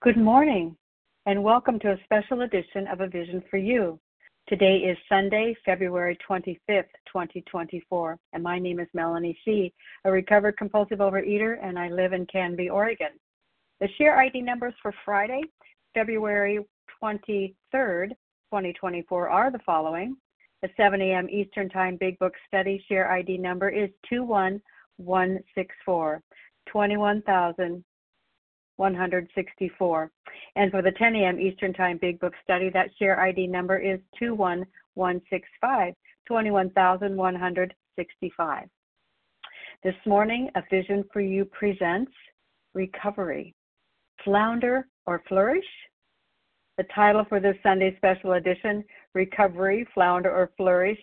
Good morning, and welcome to a special edition of A Vision for You. Today is Sunday, February 25th, 2024, and my name is Melanie C., a recovered compulsive overeater, and I live in Canby, Oregon. The share ID numbers for Friday, February 23rd, 2024 are the following. The 7 a.m. Eastern Time Big Book Study share ID number is 21164, 21,000. 164. And for the 10 a.m. Eastern Time Big Book Study, that share ID number is 21165, 21,165. This morning, A Vision for You presents Recovery, Flounder or Flourish? The title for this Sunday special edition, Recovery, Flounder or Flourish,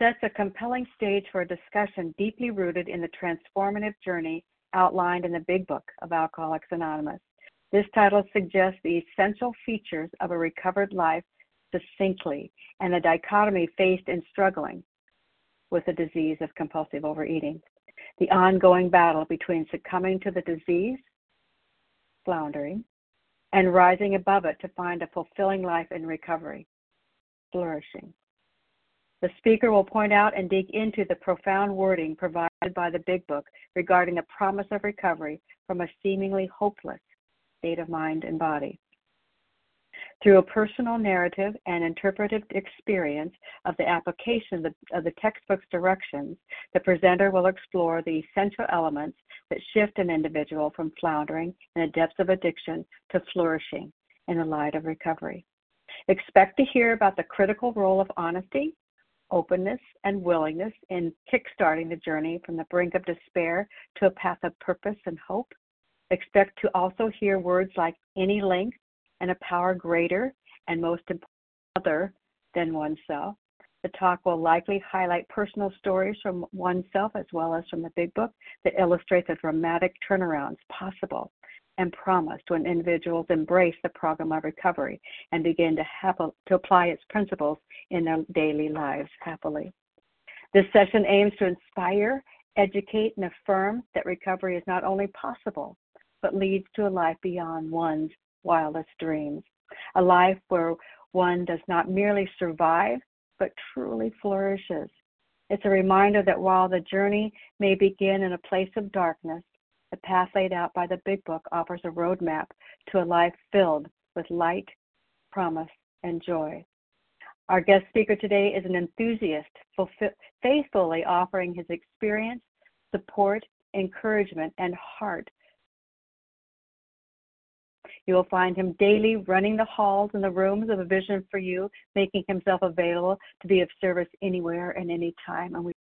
sets a compelling stage for a discussion deeply rooted in the transformative journey outlined in the Big Book of Alcoholics Anonymous. This title suggests the essential features of a recovered life succinctly and the dichotomy faced in struggling with the disease of compulsive overeating. The ongoing battle between succumbing to the disease, floundering, and rising above it to find a fulfilling life in recovery, flourishing. The speaker will point out and dig into the profound wording provided by the Big Book regarding the promise of recovery from a seemingly hopeless state of mind and body. Through a personal narrative and interpretive experience of the application of the textbook's directions, the presenter will explore the essential elements that shift an individual from floundering in the depths of addiction to flourishing in the light of recovery. Expect to hear about the critical role of honesty, openness and willingness in kickstarting the journey from the brink of despair to a path of purpose and hope. Expect to also hear words like any length and a power greater and most important other than oneself. The talk will likely highlight personal stories from oneself as well as from the Big Book that illustrate the dramatic turnarounds possible and promised when individuals embrace the program of recovery and begin to, to apply its principles in their daily lives happily. This session aims to inspire, educate, and affirm that recovery is not only possible, but leads to a life beyond one's wildest dreams. A life where one does not merely survive, but truly flourishes. It's a reminder that while the journey may begin in a place of darkness, the path laid out by the Big Book offers a roadmap to a life filled with light, promise, and joy. Our guest speaker today is an enthusiast, faithfully offering his experience, support, encouragement, and heart. You will find him daily running the halls and the rooms of a vision for you, making himself available to be of service anywhere and anytime. And we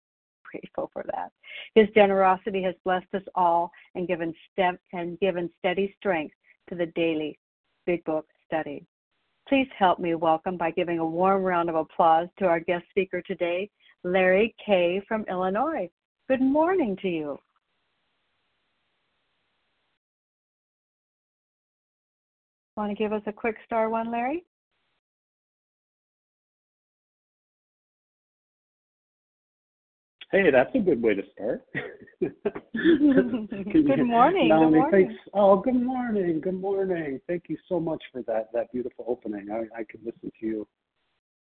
grateful for that. His generosity has blessed us all and given step and given steady strength to the daily Big Book study. Please help me welcome by giving a warm round of applause to our guest speaker today, Larry K from Illinois. Good morning to you. Want to give us a quick star one, Larry? Hey, that's a good way to start. good morning. Melanie, good morning. thanks. Oh, good morning. Good morning. Thank you so much for that that beautiful opening. I, I could listen to you.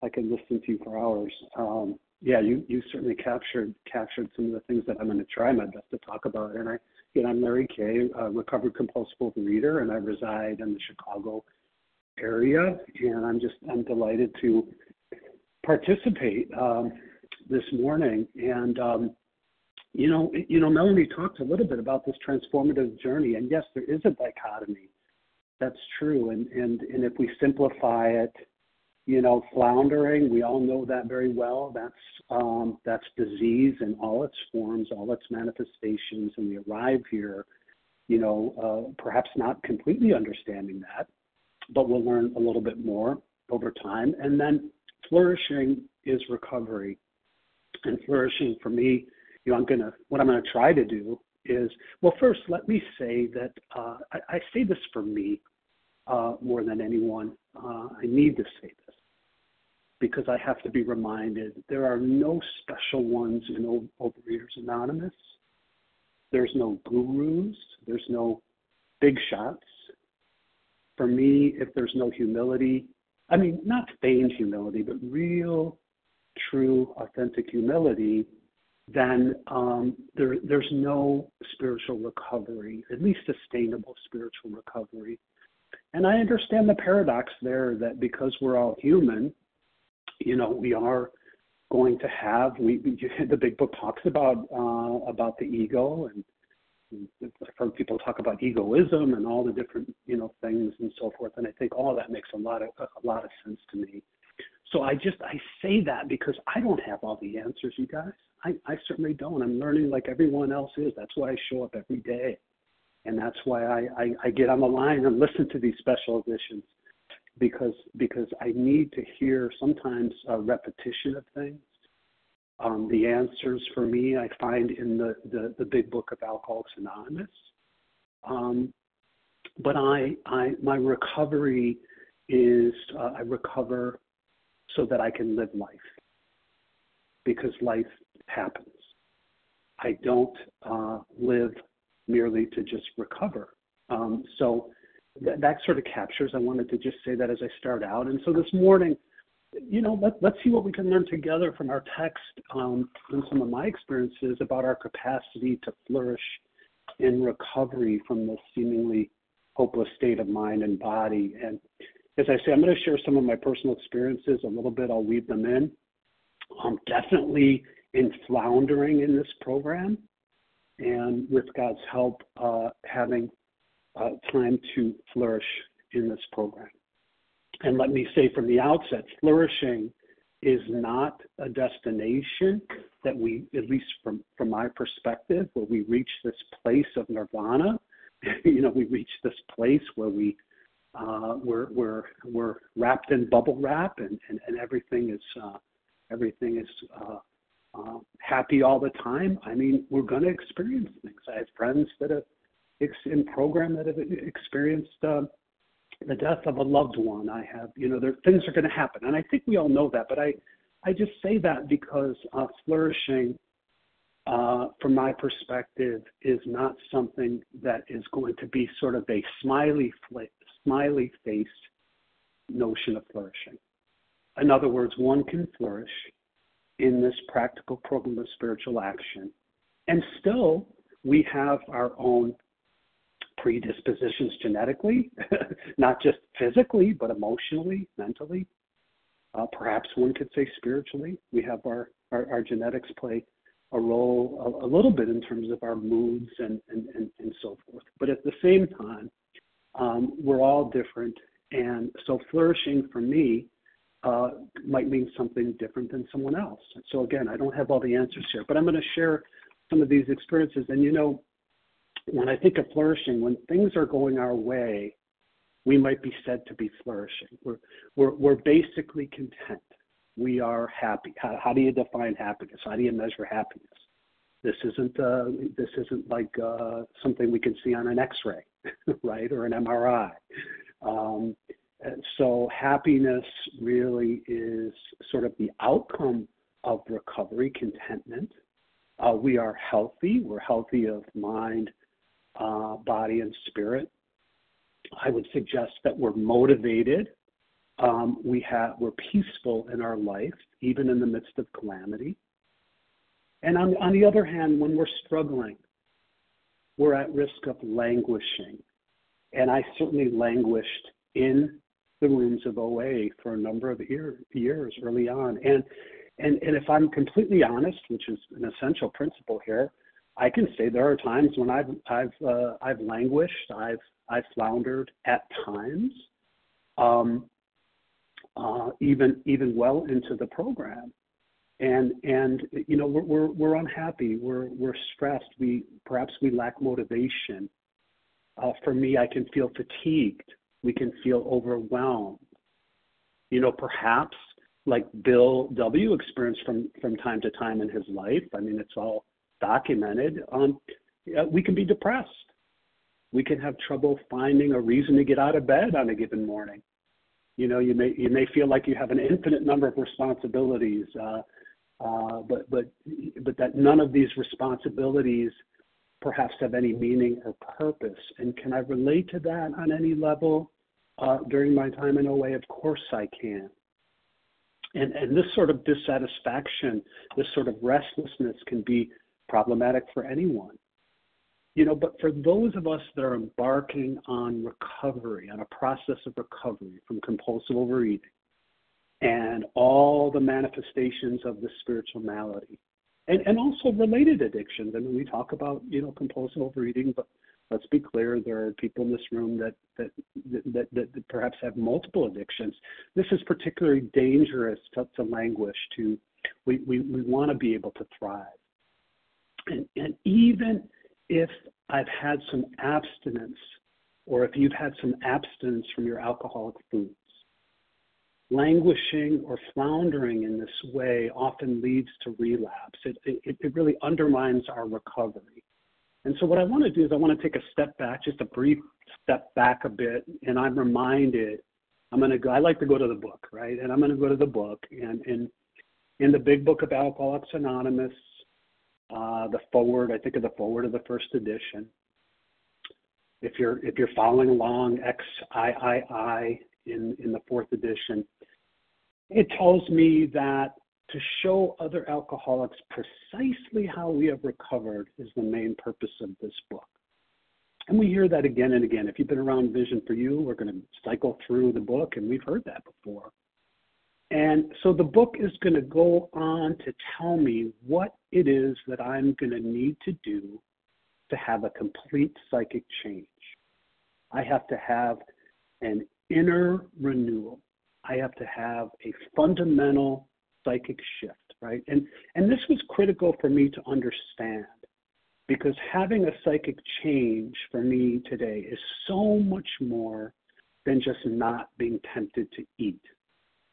I can listen to you for hours. Um, yeah, you you certainly captured captured some of the things that I'm going to try my best to talk about. And I, you know, I'm Larry K, a recovered compulsive overeater, and I reside in the Chicago area. And I'm just I'm delighted to participate. Um, this morning. And um, you know, you know, Melanie talked a little bit about this transformative journey, and yes, there is a dichotomy. That's true. And and and if we simplify it, you know, floundering, we all know that very well. That's um, that's disease in all its forms, all its manifestations, and we arrive here, you know, uh, perhaps not completely understanding that, but we'll learn a little bit more over time. And then flourishing is recovery and flourishing for me, you know, I'm gonna what I'm gonna try to do is well, first let me say that uh, I, I say this for me uh, more than anyone. Uh, I need to say this because I have to be reminded there are no special ones in Overeaters Anonymous. There's no gurus. There's no big shots. for me, if there's no humility, I mean, not feigned humility, but real, true, authentic humility, then um, there, there's no spiritual recovery, at least sustainable spiritual recovery. And I understand the paradox there that because we're all human, you know, we are going to have we, the big book talks about uh, about the ego and I've heard people talk about egoism and all the different you know things and so forth, and I think all that makes a lot of a lot of sense to me. So I just I say that because I don't have all the answers, you guys. I, I certainly don't. I'm learning like everyone else is. That's why I show up every day, and that's why I I, I get on the line and listen to these special editions because because I need to hear sometimes a repetition of things um, the answers for me I find in the, the, the big book of Alcoholics Anonymous. Um, but I, I, my recovery is uh, I recover so that I can live life because life happens. I don't uh, live merely to just recover. Um, so th- that sort of captures. I wanted to just say that as I start out. And so this morning, you know, let, let's see what we can learn together from our text um, and some of my experiences about our capacity to flourish in recovery from this seemingly hopeless state of mind and body. And as I say, I'm going to share some of my personal experiences a little bit. I'll weave them in. I'm definitely in floundering in this program, and with God's help, uh, having uh, time to flourish in this program. And let me say from the outset, flourishing is not a destination that we, at least from, from my perspective, where we reach this place of nirvana. you know, we reach this place where we we're we're we're wrapped in bubble wrap and, and, everything is uh, everything is uh, uh, happy all the time. I mean, we're going to experience things. I have friends that have in program that have experienced uh, the death of a loved one. I have, you know, there things are going to happen, and I think we all know that. But I, I just say that because uh, flourishing, uh, from my perspective, is not something that is going to be sort of a smiley, smiley face notion of flourishing. In other words, one can flourish in this practical program of spiritual action, and still we have our own predispositions genetically, not just physically, but emotionally, mentally. Uh, perhaps one could say spiritually. We have our, our, our genetics play a role a, a, little bit in terms of our moods and, and, and, and so forth. But at the same time, um, we're all different. And so flourishing for me uh, might mean something different than someone else. So again, I don't have all the answers here, but I'm going to share some of these experiences. And you know, when I think of flourishing, when things are going our way, we might be said to be flourishing. We're, we're, we're basically content. We are happy. How, how do you define happiness? How do you measure happiness? This isn't uh, this isn't like uh, something we can see on an X-ray, right, or an MRI. Um, so happiness really is sort of the outcome of recovery, contentment. Uh, we are healthy. We're healthy of mind, body and spirit. I would suggest that we're motivated. Um, we have we're peaceful in our life, even in the midst of calamity. And on, on the other hand, when we're struggling, we're at risk of languishing. And I certainly languished in the rooms of OA for a number of year, years early on. And, and, and if I'm completely honest, which is an essential principle here, I can say there are times when I've I've uh, I've languished, I've I've floundered at times, um, uh, even even well into the program, and and you know we're we're, we're unhappy, we're we're stressed, we perhaps we lack motivation. Uh, for me, I can feel fatigued. We can feel overwhelmed. You know, perhaps like Bill W. experienced from from time to time in his life. I mean, it's all documented, um, we can be depressed. We can have trouble finding a reason to get out of bed on a given morning. You know, you may you may feel like you have an infinite number of responsibilities, uh, but but but that none of these responsibilities perhaps have any meaning or purpose. And can I relate to that on any level? uh, during my time in OA? Of course I can. And, and this sort of dissatisfaction, this sort of restlessness can be problematic for anyone. You know, but for those of us that are embarking on recovery, on a process of recovery from compulsive overeating and all the manifestations of the spiritual malady, and, and also related addictions. I mean, we talk about, you know, compulsive overeating, but let's be clear, there are people in this room that, that, that, that, that perhaps have multiple addictions. This is particularly dangerous to, to languish to, we, we, we want to be able to thrive. And, and even if I've had some abstinence, or if you've had some abstinence from your alcoholic foods, languishing or floundering in this way often leads to relapse. It, it, it really undermines our recovery. And so, what I want to do is, I want to take a step back, just a brief step back a bit, and I'm reminded. I'm going to go. I like to go to the book, right? And I'm going to go to the book, and in in the Big Book of Alcoholics Anonymous, uh, the foreword. I think of the foreword of the first edition. If you're if you're following along, XIII in in the fourth edition, it tells me that to show other alcoholics precisely how we have recovered is the main purpose of this book. And we hear that again and again. If you've been around Vision for You, we're going to cycle through the book, and we've heard that before. And so the book is going to go on to tell me what it is that I'm going to need to do to have a complete psychic change. I have to have an inner renewal. I have to have a fundamental psychic shift, right? And and this was critical for me to understand because having a psychic change for me today is so much more than just not being tempted to eat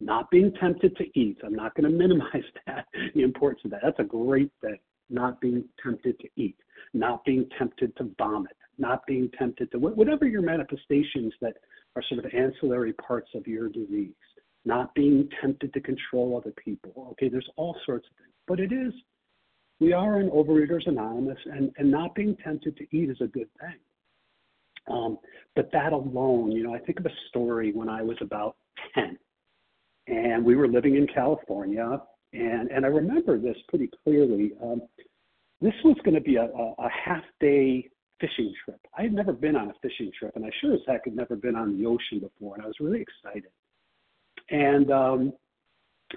not being tempted to eat. I'm not going to minimize that, the importance of that. That's a great thing. Not being tempted to eat, not being tempted to vomit, not being tempted to whatever your manifestations that are sort of ancillary parts of your disease, not being tempted to control other people. Okay, there's all sorts of things. But it is, we are in Overeaters Anonymous, and, and not being tempted to eat is a good thing. Um, but that alone, you know, I think of a story when I was about 10 and we were living in California, and and I remember this pretty clearly. Um, this was going to be a, a, a half day fishing trip. I had never been on a fishing trip, and I sure as heck had never been on the ocean before, and I was really excited. And um,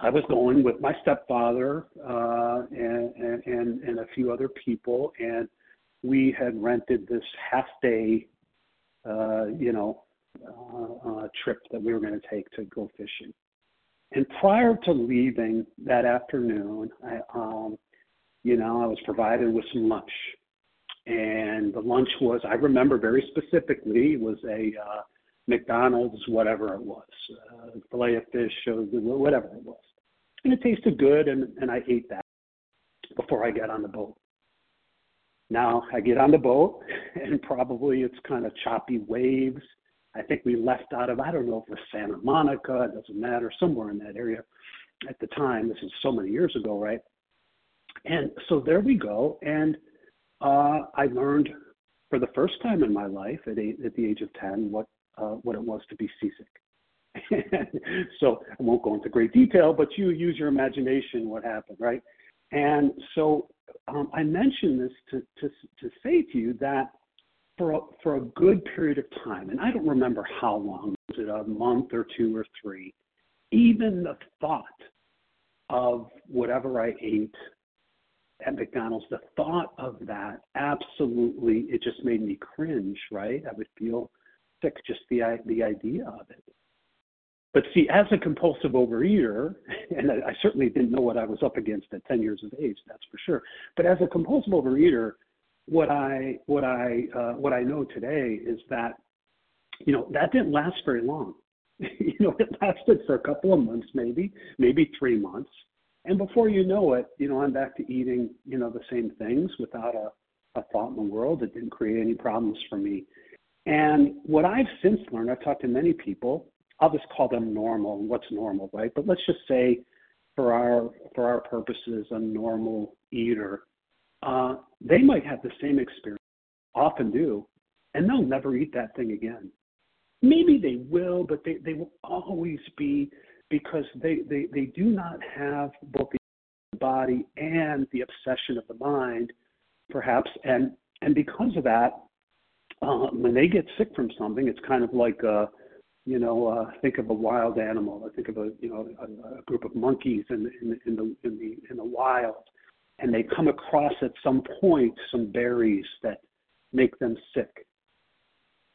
I was going with my stepfather uh, and, and, and a few other people, and we had rented this half day, uh, you know, uh, uh, trip that we were going to take to go fishing. And prior to leaving that afternoon, I, um, you know, I was provided with some lunch. And the lunch was, I remember very specifically, was a uh, McDonald's, whatever it was, uh, filet of fish, whatever it was. And it tasted good, and, and I ate that before I got on the boat. Now I get on the boat, and probably it's kind of choppy waves I think we left out of, I don't know if it was Santa Monica, it doesn't matter, somewhere in that area at the time. This is so many years ago, right? And so there we go. And uh, I learned for the first time in my life at, eight, at the age of 10 what, uh, what it was to be seasick. so I won't go into great detail, but you use your imagination what happened, right? And so um, I mention this to, to, to say to you that for a, for a good period of time, and I don't remember how long, was it a month or two or three, even the thought of whatever I ate at McDonald's, the thought of that absolutely, it just made me cringe, right? I would feel sick just the, the idea of it. But see, as a compulsive overeater, and I, I certainly didn't know what I was up against at 10 years of age, that's for sure. But as a compulsive overeater, what I what I uh, what I know today is that you know that didn't last very long. you know, it lasted for a couple of months, maybe maybe three months, and before you know it, you know, I'm back to eating you know the same things without a, a thought in the world. It didn't create any problems for me. And what I've since learned, I've talked to many people. I'll just call them normal. What's normal, right? But let's just say, for our for our purposes, a normal eater uh, they might have the same experience, often do, and they'll never eat that thing again. Maybe they will, but they, they will always be because they, they, they do not have both the body and the obsession of the mind, perhaps. And, and because of that, uh, when they get sick from something, it's kind of like, uh, you know, uh, think of a wild animal. I think of a, you know, a, a group of monkeys in, in, in, the, in, the, in the wild, and they come across at some point some berries that make them sick.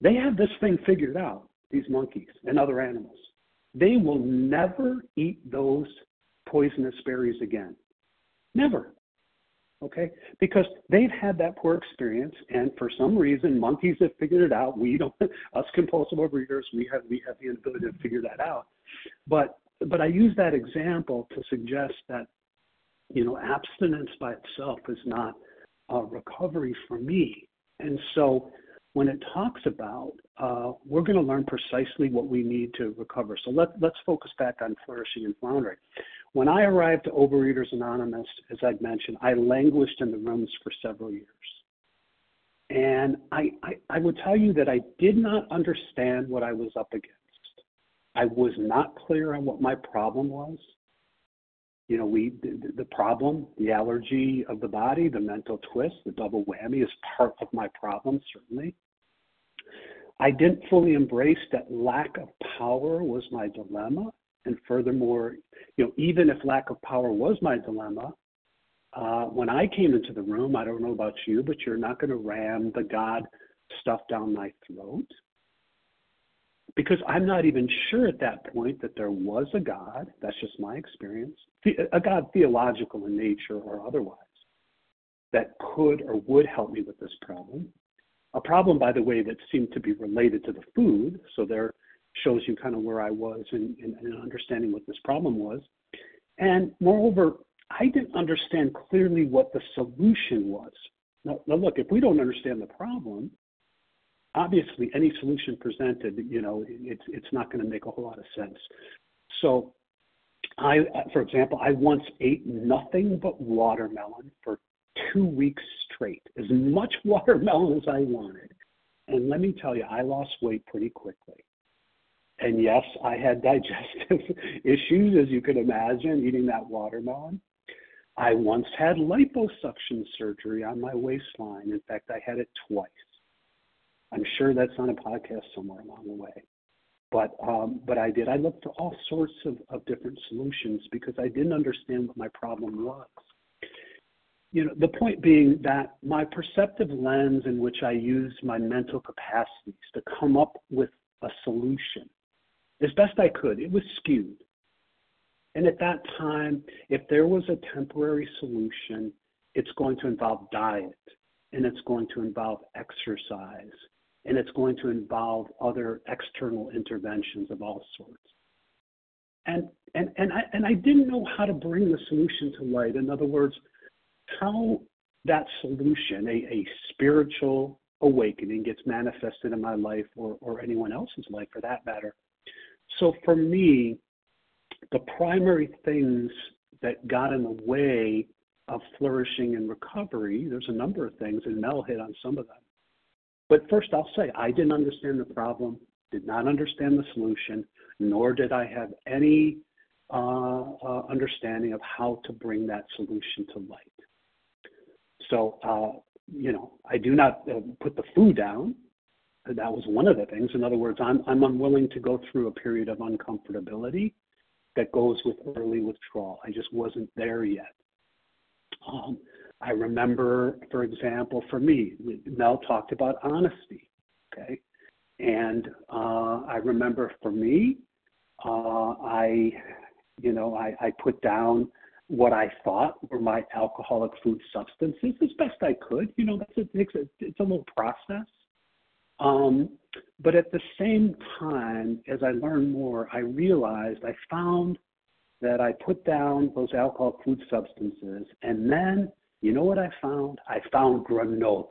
They have this thing figured out, these monkeys and other animals. They will never eat those poisonous berries again. Never. Okay? Because they've had that poor experience, and for some reason, monkeys have figured it out. We don't, us compulsive overeaters, we have we have the ability to figure that out. But but I use that example to suggest that you know abstinence by itself is not a recovery for me. And so when it talks about, uh, we're going to learn precisely what we need to recover. So let, let's focus back on flourishing and floundering. When I arrived to Overeaters Anonymous, as I'd mentioned, I languished in the rooms for several years. And I, I, I would tell you that I did not understand what I was up against. I was not clear on what my problem was. You know, we the, the problem, the allergy of the body, the mental twist, the double whammy is part of my problem, certainly. I didn't fully embrace that lack of power was my dilemma. And furthermore, you know, even if lack of power was my dilemma, uh, when I came into the room, I don't know about you, but you're not going to ram the God stuff down my throat. Because I'm not even sure at that point that there was a God. That's just my experience. A God theological in nature or otherwise that could or would help me with this problem. A problem, by the way, that seemed to be related to the food. So there shows you kind of where I was in, in, in understanding what this problem was. And moreover, I didn't understand clearly what the solution was. Now, now, look, if we don't understand the problem, obviously any solution presented, you know, it's it's not going to make a whole lot of sense. So, I, for example, I once ate nothing but watermelon for two weeks straight, as much watermelon as I wanted. And let me tell you, I lost weight pretty quickly. And yes, I had digestive issues, as you can imagine, eating that watermelon. I once had liposuction surgery on my waistline. In fact, I had it twice. I'm sure that's on a podcast somewhere along the way. But um, but I did. I looked for all sorts of, of different solutions because I didn't understand what my problem was you know, the point being that my perceptive lens in which I use my mental capacities to come up with a solution, as best I could, it was skewed. And at that time, if there was a temporary solution, it's going to involve diet, and it's going to involve exercise, and it's going to involve other external interventions of all sorts. And and and I and I didn't know how to bring the solution to light. In other words, how that solution, a, a spiritual awakening, gets manifested in my life or, or anyone else's life for that matter. So for me, the primary things that got in the way of flourishing and recovery, there's a number of things, and Mel hit on some of them. But first, I'll say I didn't understand the problem, did not understand the solution, nor did I have any uh, uh, understanding of how to bring that solution to light. So, uh, you know, I do not uh, put the food down. That was one of the things. In other words, I'm, I'm unwilling to go through a period of uncomfortability that goes with early withdrawal. I just wasn't there yet. Um, I remember, for example, for me, Mel talked about honesty. Okay. And uh, I remember for me, uh, I, you know, I, I put down what I thought were my alcoholic food substances as best I could. You know, that's a, it's a, it's a little process. Um, but at the same time, as I learned more, I realized I found that I put down those alcoholic food substances, and then you know what I found? I found granola.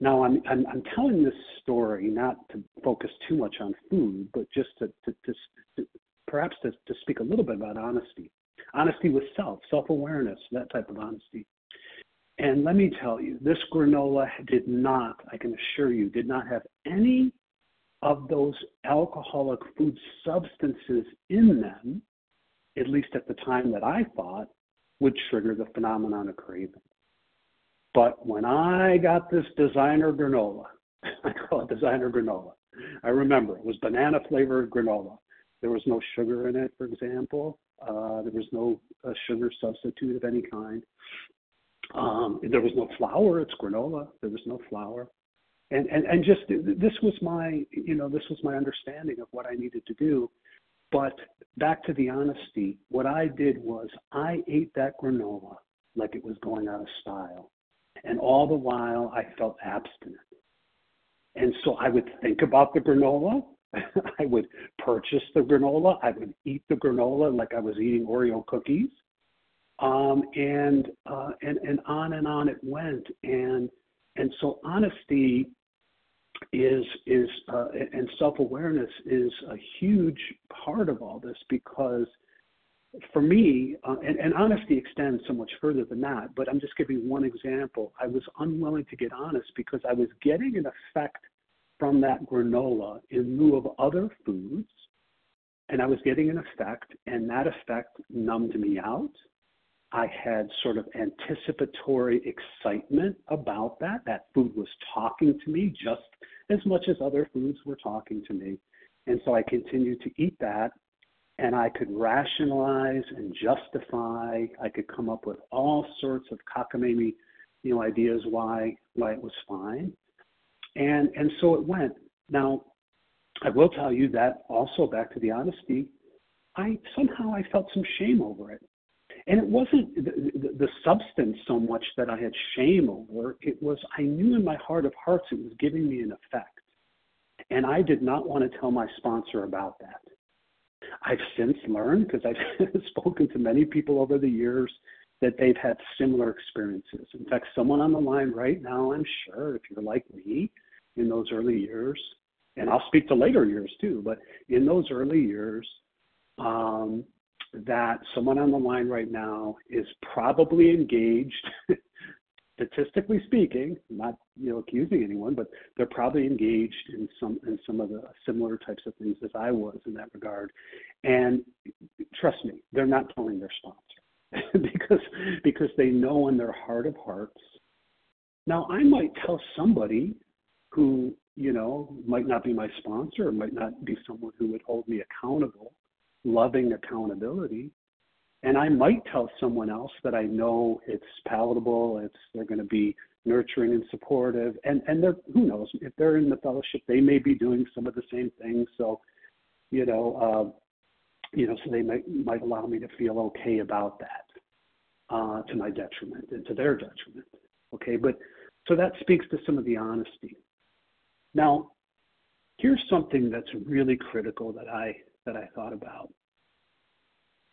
Now I'm I'm, I'm telling this story not to focus too much on food, but just to, to, to, to perhaps to, to speak a little bit about honesty honesty with self, self awareness, that type of honesty. And let me tell you, this granola did not, I can assure you, did not have any of those alcoholic food substances in them, at least at the time that I thought, would trigger the phenomenon of craving. But when I got this designer granola, I call it designer granola. I remember it was banana flavored granola. There was no sugar in it, for example. Uh, there was no uh, sugar substitute of any kind. Um, there was no flour. It's granola. There was no flour, and and and just this was my you know this was my understanding of what I needed to do. But back to the honesty, what I did was I ate that granola like it was going out of style, and all the while I felt abstinent. And so I would think about the granola. I would purchase the granola. I would eat the granola like I was eating Oreo cookies. Um, and, uh, and, and on and on it went. And, and so honesty is, is, uh, and self-awareness is a huge part of all this because for me, uh, and, and, honesty extends so much further than that, but I'm just giving one example. I was unwilling to get honest because I was getting an effect from that granola in lieu of other foods, and I was getting an effect, and that effect numbed me out. I had sort of anticipatory excitement about that. That food was talking to me just as much as other foods were talking to me. And so I continued to eat that and I could rationalize and justify. I could come up with all sorts of cockamamie, you know, ideas why why it was fine, and and so it went. Now, I will tell you that also back to the honesty, I somehow I felt some shame over it, and it wasn't the, the, the substance so much that I had shame over. It was I knew in my heart of hearts it was giving me an effect, and I did not want to tell my sponsor about that I've since learned because I've spoken to many people over the years that they've had similar experiences. In fact, someone on the line right now, I'm sure, if you're like me in those early years, and I'll speak to later years too, but in those early years, um, that someone on the line right now is probably engaged statistically speaking, not you know accusing anyone, but they're probably engaged in some in some of the similar types of things as I was in that regard. And trust me, they're not telling their sponsor because because they know in their heart of hearts. Now I might tell somebody who you know might not be my sponsor, or might not be someone who would hold me accountable, loving accountability and I might tell someone else that I know it's palatable, it's they're going to be nurturing and supportive, and and they're who knows if they're in the fellowship, they may be doing some of the same things. So, you know, uh, you know, so they might might allow me to feel okay about that, uh, to my detriment and to their detriment. Okay, but so that speaks to some of the honesty. Now, here's something that's really critical that I that I thought about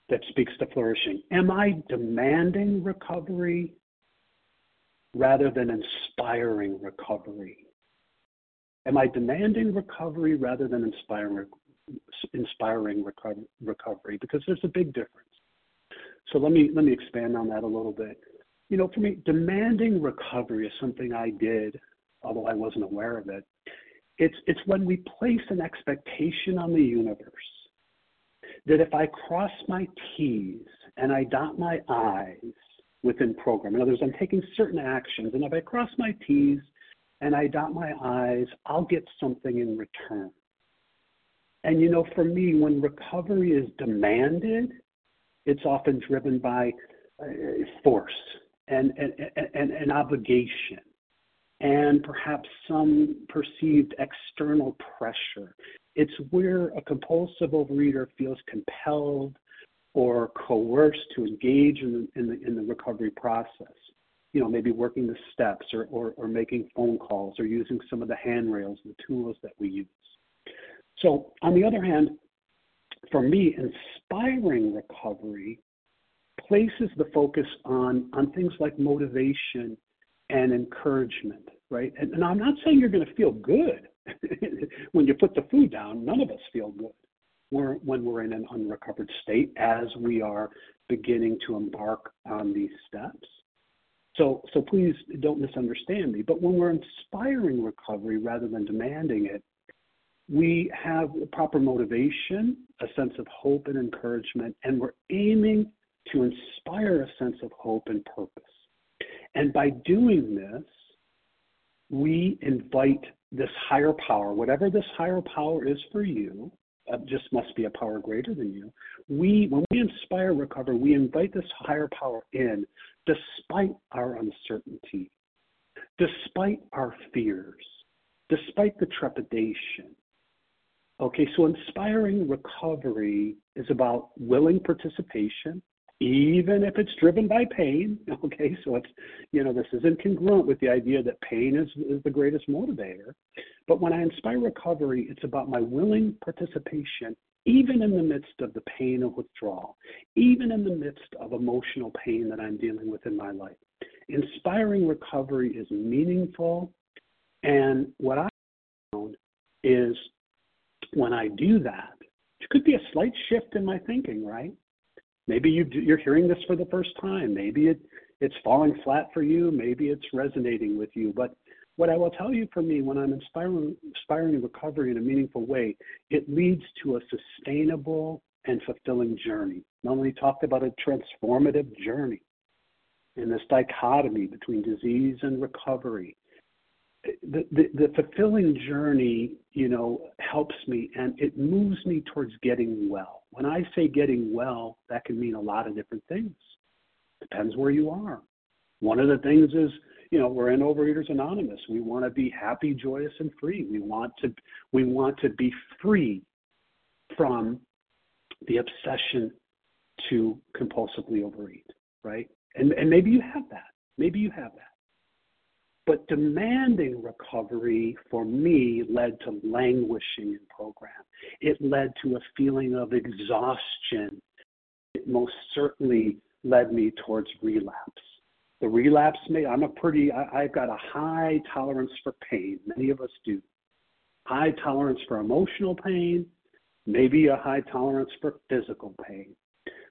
that speaks to flourishing. Am I demanding recovery rather than inspiring recovery? Am I demanding recovery rather than inspiring inspiring recovery? Because there's a big difference. So let me let me expand on that a little bit. You know, for me, demanding recovery is something I did, although I wasn't aware of it. It's it's when we place an expectation on the universe that if I cross my T's and I dot my I's within program, in other words, I'm taking certain actions, and if I cross my T's and I dot my I's, I'll get something in return. And you know, for me, when recovery is demanded, it's often driven by uh, force and, and, and, obligation and perhaps some perceived external pressure. It's where a compulsive overeater feels compelled or coerced to engage in, in, the, in the recovery process. You know, maybe working the steps or, or, or making phone calls or using some of the handrails, the tools that we use. So, on the other hand, for me, inspiring recovery places the focus on, on things like motivation and encouragement, right? And, and I'm not saying you're going to feel good when you put the food down. None of us feel good we're, when we're in an unrecovered state as we are beginning to embark on these steps. So, so please don't misunderstand me. But when we're inspiring recovery rather than demanding it, we have proper motivation, a sense of hope and encouragement, and we're aiming to inspire a sense of hope and purpose. And by doing this, we invite this higher power, whatever this higher power is for you, uh, just must be a power greater than you. We, when we inspire recovery, we invite this higher power in, despite our uncertainty, despite our fears, despite the trepidation. Okay, so inspiring recovery is about willing participation, even if it's driven by pain. Okay, so it's, you know, this isn't congruent with the idea that pain is, is the greatest motivator. But when I inspire recovery, it's about my willing participation, even in the midst of the pain of withdrawal, even in the midst of emotional pain that I'm dealing with in my life. Inspiring recovery is meaningful. And what I found is when I do that, it could be a slight shift in my thinking, right? Maybe you you're hearing this for the first time. Maybe it, it's falling flat for you. Maybe it's resonating with you. But what I will tell you for me, when I'm inspiring, inspiring recovery in a meaningful way, it leads to a sustainable and fulfilling journey. Melanie talked about a transformative journey in this dichotomy between disease and recovery the, the, the fulfilling journey, you know, helps me and it moves me towards getting well. When I say getting well, that can mean a lot of different things. Depends where you are. One of the things is, you know, we're in Overeaters Anonymous. We want to be happy, joyous, and free. We want to we want to be free from the obsession to compulsively overeat, right? And and maybe you have that. Maybe you have that. But demanding recovery for me led to languishing in program. It led to a feeling of exhaustion. It most certainly led me towards relapse. The relapse may, I'm a pretty, I, I've got a high tolerance for pain. Many of us do. High tolerance for emotional pain, maybe a high tolerance for physical pain.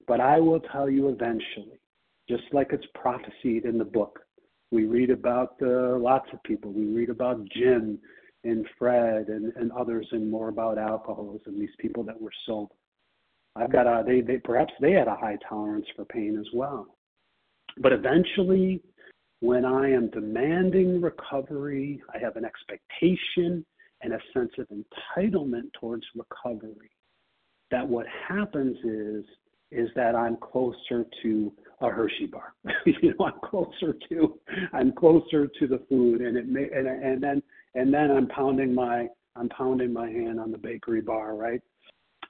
But I will tell you eventually, just like it's prophesied in the book, we read about uh, lots of people. We read about Jim and Fred and, and others, and more about alcoholism. These people that were sober. I've got a they, they perhaps they had a high tolerance for pain as well. But eventually, when I am demanding recovery, I have an expectation and a sense of entitlement towards recovery. That what happens is is that I'm closer to a Hershey bar. you know, I'm closer to I'm closer to the food, and it may and and then and then I'm pounding my I'm pounding my hand on the bakery bar, right?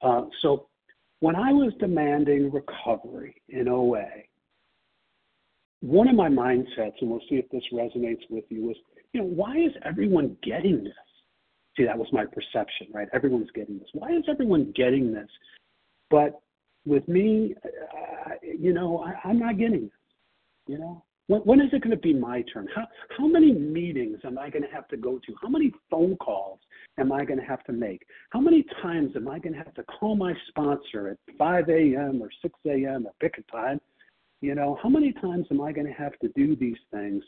Uh, so when I was demanding recovery in OA, one of my mindsets, and we'll see if this resonates with you, was you know why is everyone getting this? See, that was my perception, right? Everyone's getting this. Why is everyone getting this? But with me, uh, you know, I, I'm not getting this. You know, when, when is it going to be my turn? How how many meetings am I going to have to go to? How many phone calls am I going to have to make? How many times am I going to have to call my sponsor at 5 a.m. or 6 a.m. or pick a time? You know, how many times am I going to have to do these things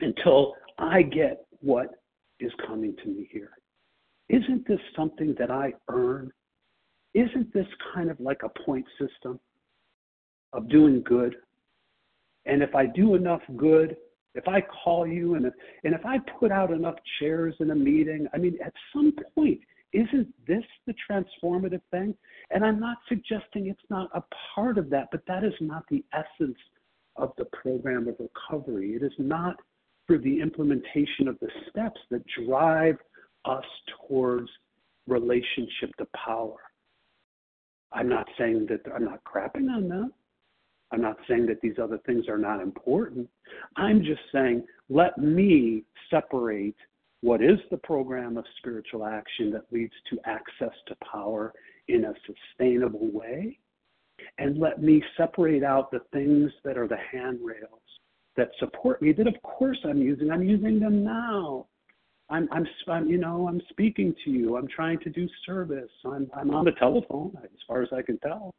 until I get what is coming to me here? Isn't this something that I earn isn't this kind of like a point system of doing good? And if I do enough good, if I call you and if, and if I put out enough chairs in a meeting, I mean, at some point, isn't this the transformative thing? And I'm not suggesting it's not a part of that, but that is not the essence of the program of recovery. It is not through the implementation of the steps that drive us towards relationship to power. I'm not saying that I'm not crapping on them. I'm not saying that these other things are not important. I'm just saying let me separate what is the program of spiritual action that leads to access to power in a sustainable way and let me separate out the things that are the handrails that support me that of course I'm using. I'm using them now. I'm, I'm, I'm, you know, I'm speaking to you. I'm trying to do service. I'm, I'm on the telephone, as far as I can tell.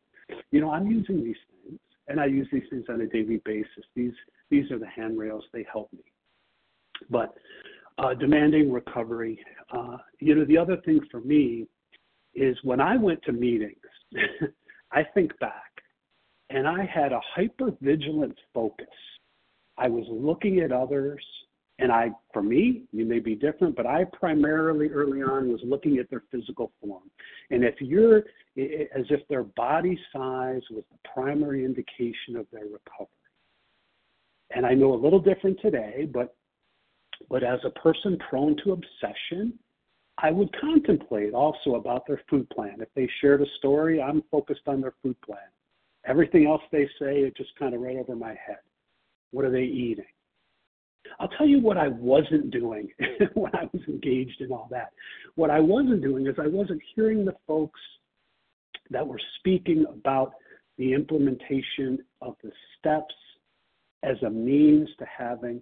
You know, I'm using these things, and I use these things on a daily basis. These, these are the handrails. They help me. But uh, demanding recovery. Uh, you know, the other thing for me is when I went to meetings, I think back and I had a hyper vigilant focus. I was looking at others, and I, for me, you may be different, but I primarily early on was looking at their physical form. And if you're, as if their body size was the primary indication of their recovery. And I know a little different today, but but as a person prone to obsession, I would contemplate also about their food plan. If they shared a story, I'm focused on their food plan. Everything else they say, it just kind of right over my head. What are they eating? I'll tell you what I wasn't doing when I was engaged in all that. What I wasn't doing is I wasn't hearing the folks that were speaking about the implementation of the steps as a means to having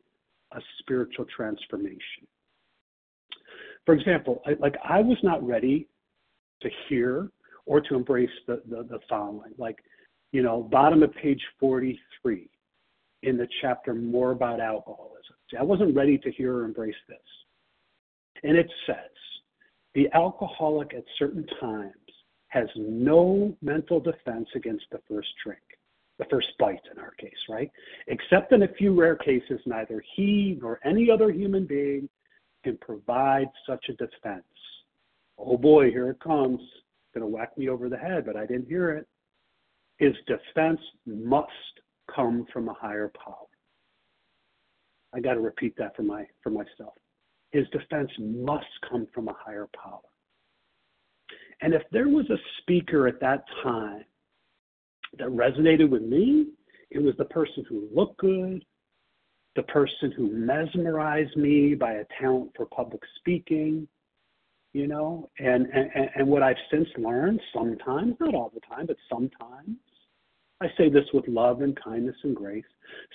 a spiritual transformation. For example, I, like I was not ready to hear or to embrace the, the, the following. Like, you know, bottom of page 43 in the chapter more about alcoholism. See, I wasn't ready to hear or embrace this. And it says, the alcoholic at certain times has no mental defense against the first drink the first bite in our case, right? Except in a few rare cases, neither he nor any other human being can provide such a defense. Oh boy, here it comes. It's going to whack me over the head, but I didn't hear it. His defense must come from a higher power. I got to repeat that for my for myself. His defense must come from a higher power. And if there was a speaker at that time that resonated with me, it was the person who looked good, the person who mesmerized me by a talent for public speaking, you know, and, and, and what I've since learned sometimes, not all the time, but sometimes, I say this with love and kindness and grace,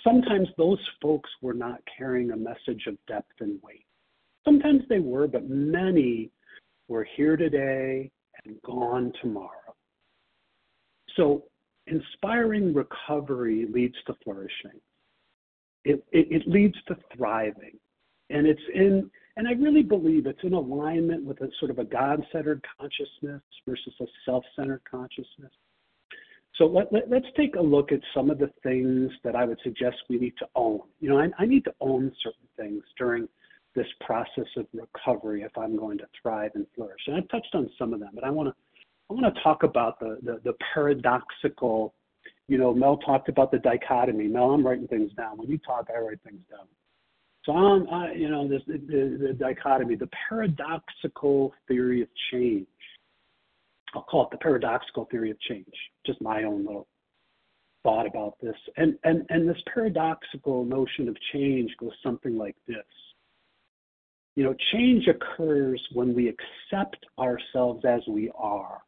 sometimes those folks were not carrying a message of depth and weight. Sometimes they were, but many were here today and gone tomorrow. So inspiring recovery leads to flourishing. It, it, it leads to thriving. And it's in, and I really believe it's in alignment with a sort of a God centered consciousness versus a self centered consciousness. So let, let, us take a look at some of the things that I would suggest we need to own. You know, I, need to own certain things during this process of recovery if I'm going to thrive and flourish. And I've touched on some of them, but I to talk about the, paradoxical, you know, Mel talked about the dichotomy. Mel, I'm writing things down. When you talk, I write things down. You know, this, the dichotomy, the paradoxical theory of change. I'll call it the paradoxical theory of change. Just my own little thought about this. And and and this paradoxical notion of change goes something like this. You know, change occurs when we accept ourselves as we are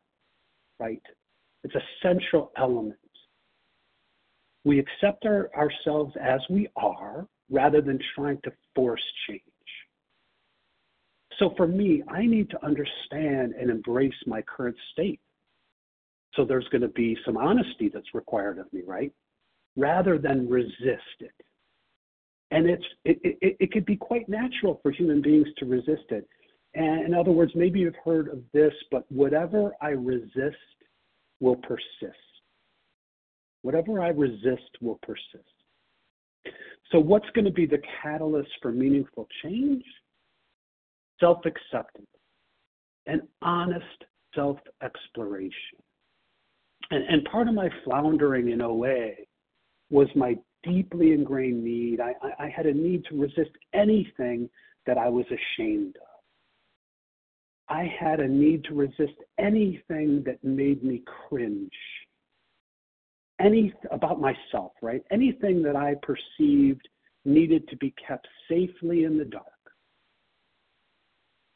right? It's a central element. We accept our, ourselves as we are rather than trying to force change. So for me, I need to understand and embrace my current state. So there's going to be some honesty that's required of me, right? Rather than resist it. And it's it, it, it could be quite natural for human beings to resist it. And in other words, maybe you've heard of this, but whatever I resist will persist. Whatever I resist will persist. So, what's going to be the catalyst for meaningful change? Self acceptance and honest self exploration. And, and, part of my floundering in OA was my deeply ingrained need. I, I, I had a need to resist anything that I was ashamed of. I had a need to resist anything that made me cringe. Any about myself, right? Anything that I perceived needed to be kept safely in the dark.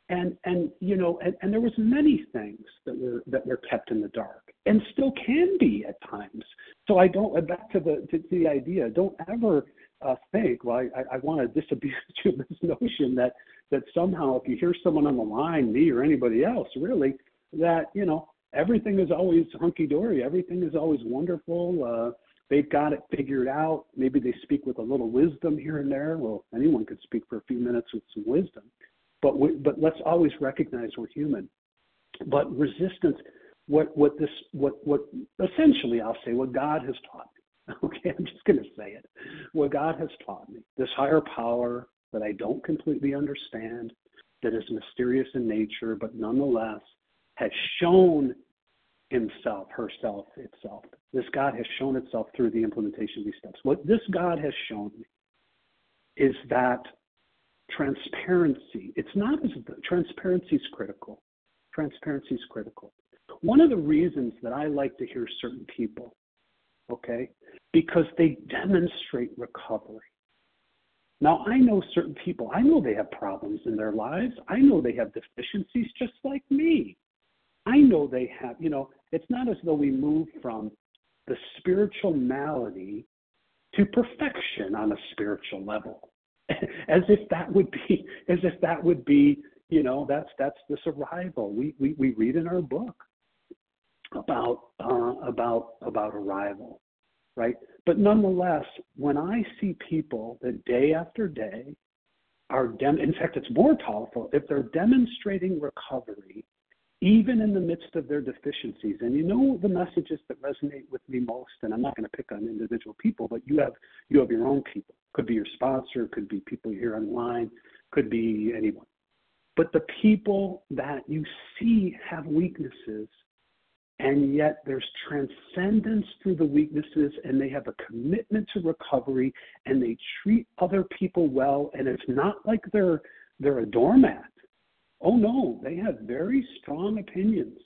And and you know, and, and there was many things that were that were kept in the dark and still can be at times. So I don't back to the to, to the idea. Don't ever uh, think. Well, I, I want to disabuse you of this notion that that somehow if you hear someone on the line, me or anybody else, really, that you know everything is always hunky dory, everything is always wonderful. Uh, they've got it figured out. Maybe they speak with a little wisdom here and there. Well, anyone could speak for a few minutes with some wisdom, but we, but let's always recognize we're human. But resistance, what what this what what essentially I'll say what God has taught me. Okay, I'm just going to say it. What God has taught me, this higher power that I don't completely understand, that is mysterious in nature, but nonetheless has shown himself, herself, itself. This God has shown itself through the implementation of these steps. What this God has shown me is that transparency, it's not as transparency is critical. Transparency is critical. One of the reasons that I like to hear certain people, okay, because they demonstrate recovery. Now, I know certain people, I know they have problems in their lives. I know they have deficiencies just like me. I know they have, you know, it's not as though we move from the spiritual malady to perfection on a spiritual level. as if that would be as if that would be, you know, that's that's the survival We we, we read in our book about uh, about about arrival, right? But nonetheless, when I see people that day after day are dem- in fact it's more powerful if they're demonstrating recovery even in the midst of their deficiencies. And you know the messages that resonate with me most, and I'm not going to pick on individual people, but you have you have your own people. Could be your sponsor, could be people here online, could be anyone. But the people that you see have weaknesses, and yet there's transcendence through the weaknesses, and they have a commitment to recovery, and they treat other people well, and it's not like they're they're a doormat Oh, no, they have very strong opinions,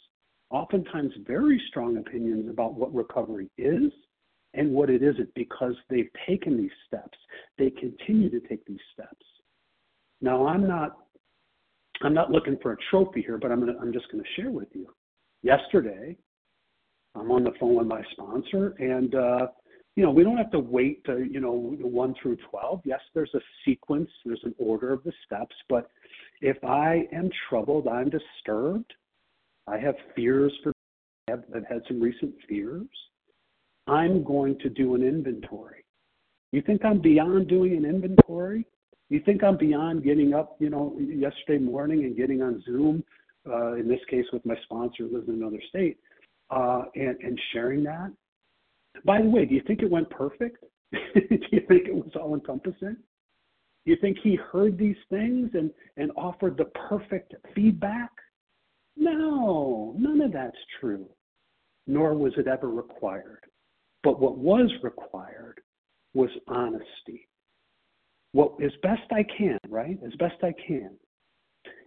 oftentimes very strong opinions about what recovery is and what it isn't because they've taken these steps. They continue to take these steps. Now, I'm not. I'm not looking for a trophy here, but I'm, gonna, I'm just going to share with you. Yesterday, I'm on the phone with my sponsor, and uh, you know, we don't have to wait to, you know, 1 through 12. Yes, there's a sequence, there's an order of the steps, but if I am troubled, I'm disturbed, I have fears for, I've, I've had some recent fears, I'm going to do an inventory. You think I'm beyond doing an inventory? You think I'm beyond getting up, you know, yesterday morning and getting on Zoom, uh, in this case with my sponsor who lives in another state, uh, and, and sharing that? By the way, do you think it went perfect? do you think it was all encompassing? You think he heard these things and, and offered the perfect feedback? No, none of that's true, nor was it ever required. But what was required was honesty. What as best I can, right? As best I can,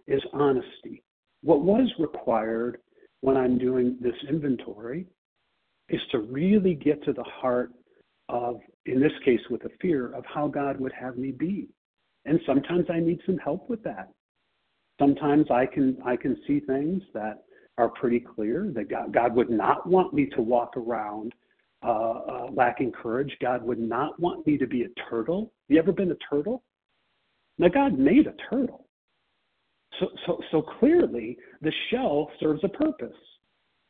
is honesty. What was required when I'm doing this inventory is to really get to the heart of, in this case, with a fear of how God would have me be. And sometimes I need some help with that. Sometimes I can I can see things that are pretty clear that God, God would not want me to walk around uh, uh, lacking courage. God would not want me to be a turtle. You ever been a turtle? Now God made a turtle. So, so, so clearly the shell serves a purpose.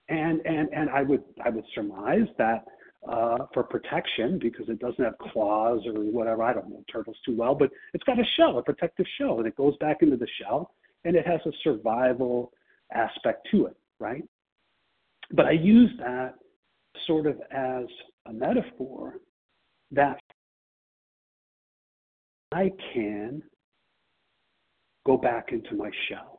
And, and, and I, would, I would surmise that uh, for protection, because it doesn't have claws or whatever, I don't know turtles too well, but it's got a shell, a protective shell, and it goes back into the shell, and it has a survival aspect to it, right? But I use that sort of as a metaphor that I can go back into my shell.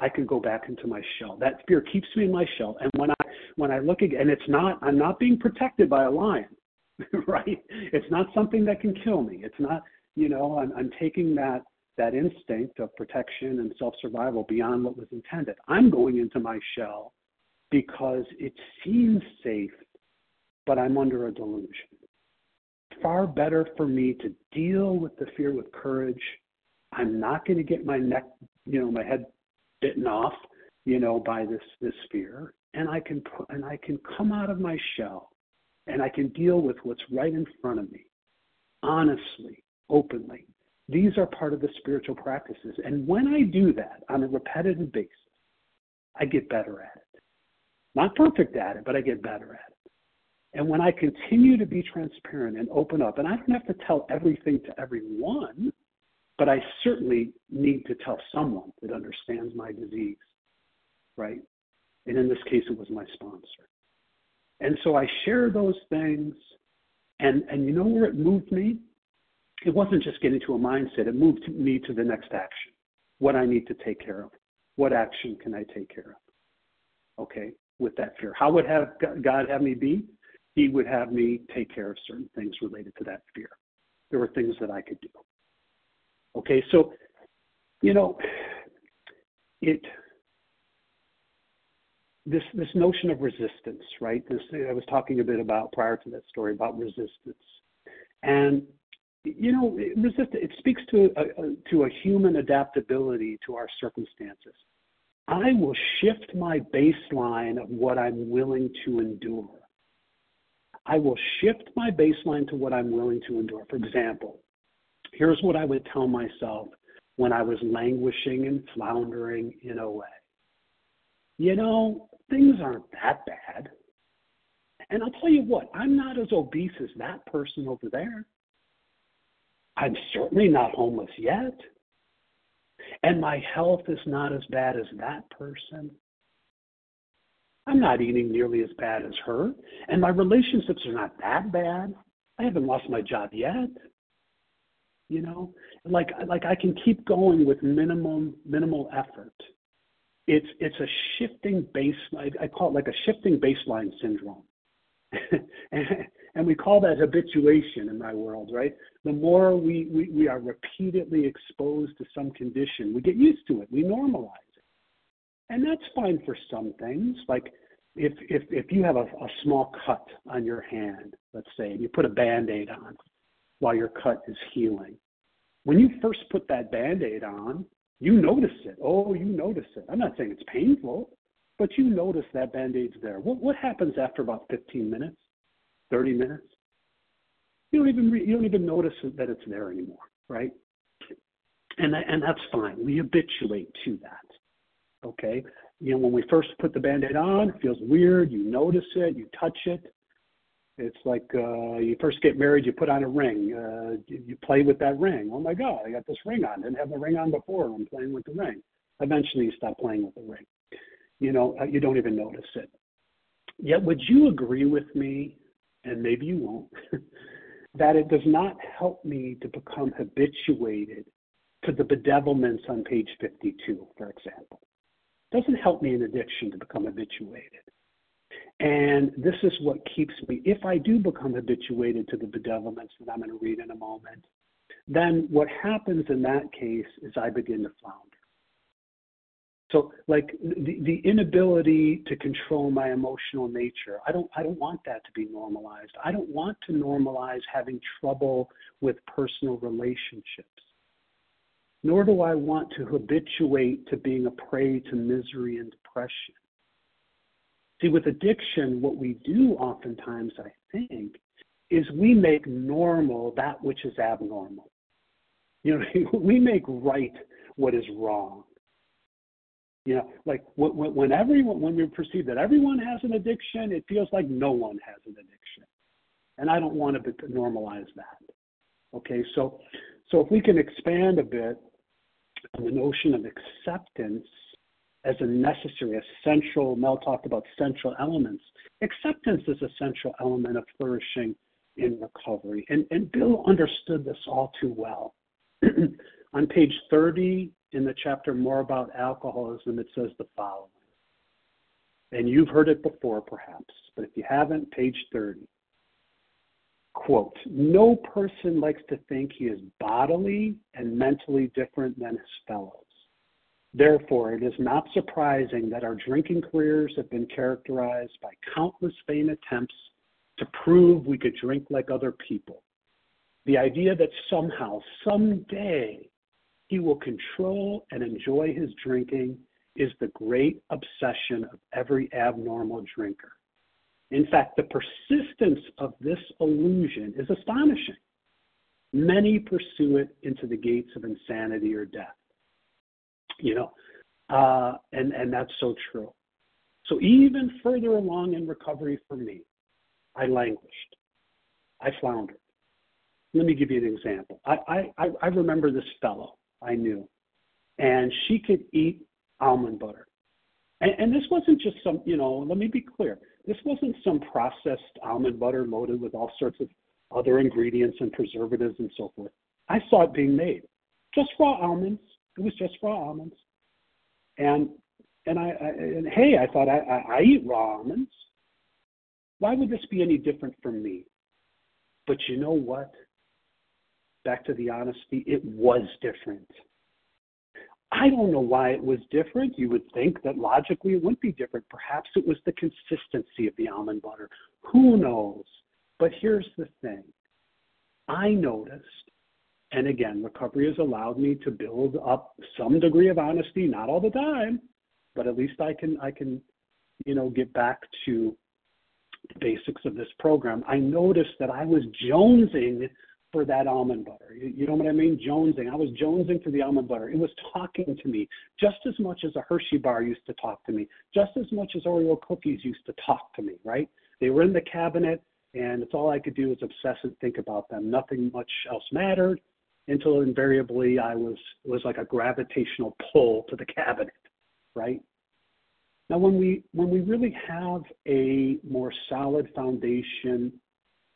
I can go back into my shell. That fear keeps me in my shell. And when I when I look again, and it's not I'm not being protected by a lion, right? It's not something that can kill me. It's not you know I'm, I'm taking that that instinct of protection and self survival beyond what was intended. I'm going into my shell because it seems safe, but I'm under a delusion. Far better for me to deal with the fear with courage. I'm not going to get my neck, you know, my head bitten off, you know, by this this fear, and I can put, and I can come out of my shell, and I can deal with what's right in front of me, honestly, openly. These are part of the spiritual practices, and when I do that on a repetitive basis, I get better at it. Not perfect at it, but I get better at it. And when I continue to be transparent and open up, and I don't have to tell everything to everyone, but I certainly need to tell someone that understands my disease, right? And in this case, it was my sponsor. And so I share those things, and and you know where it moved me? It wasn't just getting to a mindset. It moved me to the next action. What I need to take care of. What action can I take care of? Okay, with that fear. How would have God have me be? He would have me take care of certain things related to that fear. There were things that I could do. Okay, so you know, it this this notion of resistance, right? This I was talking a bit about prior to that story about resistance, and you know, resist it speaks to a, to a human adaptability to our circumstances. I will shift my baseline of what I'm willing to endure. I will shift my baseline to what I'm willing to endure. For example, here's what I would tell myself when I was languishing and floundering in OA. You know, things aren't that bad. And I'll tell you what, I'm not as obese as that person over there. I'm certainly not homeless yet. And my health is not as bad as that person. I'm not eating nearly as bad as her. And my relationships are not that bad. I haven't lost my job yet. You know, like like I can keep going with minimum minimal effort. It's it's a shifting base. I, I call it like a shifting baseline syndrome. and, and we call that habituation in my world, right? The more we, we, we are repeatedly exposed to some condition, we get used to it, we normalize it. And that's fine for some things. Like if, if, if you have a, a small cut on your hand, let's say, and you put a band aid on while your cut is healing, when you first put that band aid on, you notice it. Oh, you notice it. I'm not saying it's painful, but you notice that band aid's there. What, what happens after about 15 minutes? 30 minutes, you don't even re- you don't even notice that it's there anymore, right? And and that's fine. We habituate to that. Okay. You know, when we first put the band-aid on, it feels weird. You notice it. You touch it. It's like uh, you first get married, you put on a ring. Uh, you, play with that ring. Oh my God, I got this ring on. Didn't have the ring on before. I'm playing with the ring. Eventually, you stop playing with the ring. You know, uh, you don't even notice it. Yet, would you agree with me and maybe you won't, that it does not help me to become habituated to the bedevilments on page 52, for example. It doesn't help me in addiction to become habituated. And this is what keeps me, if I do become habituated to the bedevilments that I'm going to read in a moment, then what happens in that case is I begin to flounder. So like the, the inability to control my emotional nature, I don't I don't want that to be normalized. I don't want to normalize having trouble with personal relationships. Nor do I want to habituate to being a prey to misery and depression. See, with addiction, what we do oftentimes, I think, is we make normal that which is abnormal. You know, we make right what is wrong. You know, like when everyone, when we perceive that everyone has an addiction, it feels like no one has an addiction, and I don't want to normalize that. Okay, so so if we can expand a bit on the notion of acceptance as a necessary, essential. Mel talked about central elements. Acceptance is a central element of flourishing in recovery, and and Bill understood this all too well. on page 30 in the chapter more about alcoholism, it says the following. And you've heard it before, perhaps, but if you haven't, page 30. Quote, no person likes to think he is bodily and mentally different than his fellows. Therefore, it is not surprising that our drinking careers have been characterized by countless vain attempts to prove we could drink like other people. The idea that somehow, someday, he will control and enjoy his drinking is the great obsession of every abnormal drinker. In fact, the persistence of this illusion is astonishing. Many pursue it into the gates of insanity or death. You know, uh, and, and that's so true. So even further along in recovery for me, I languished. I floundered. Let me give you an example. I, I, I remember this fellow I knew, and she could eat almond butter. And, and this wasn't just some, you know, let me be clear. This wasn't some processed almond butter loaded with all sorts of other ingredients and preservatives and so forth. I saw it being made. Just raw almonds. It was just raw almonds. And and I, I and hey, I thought I, I, I eat raw almonds. Why would this be any different from me? But you know what? Back to the honesty, it was different. I don't know why it was different. You would think that logically it wouldn't be different. Perhaps it was the consistency of the almond butter. Who knows? But here's the thing I noticed, and again, recovery has allowed me to build up some degree of honesty, not all the time, but at least I can, I can, you know, get back to the basics of this program. I noticed that I was jonesing for that almond butter. You, you know what I mean? Jonesing. I was jonesing for the almond butter. It was talking to me just as much as a Hershey bar used to talk to me, just as much as Oreo cookies used to talk to me, right? They were in the cabinet, and it's all I could do was obsess and think about them. Nothing much else mattered until invariably I was was like a gravitational pull to the cabinet, right? Now, when we when we really have a more solid foundation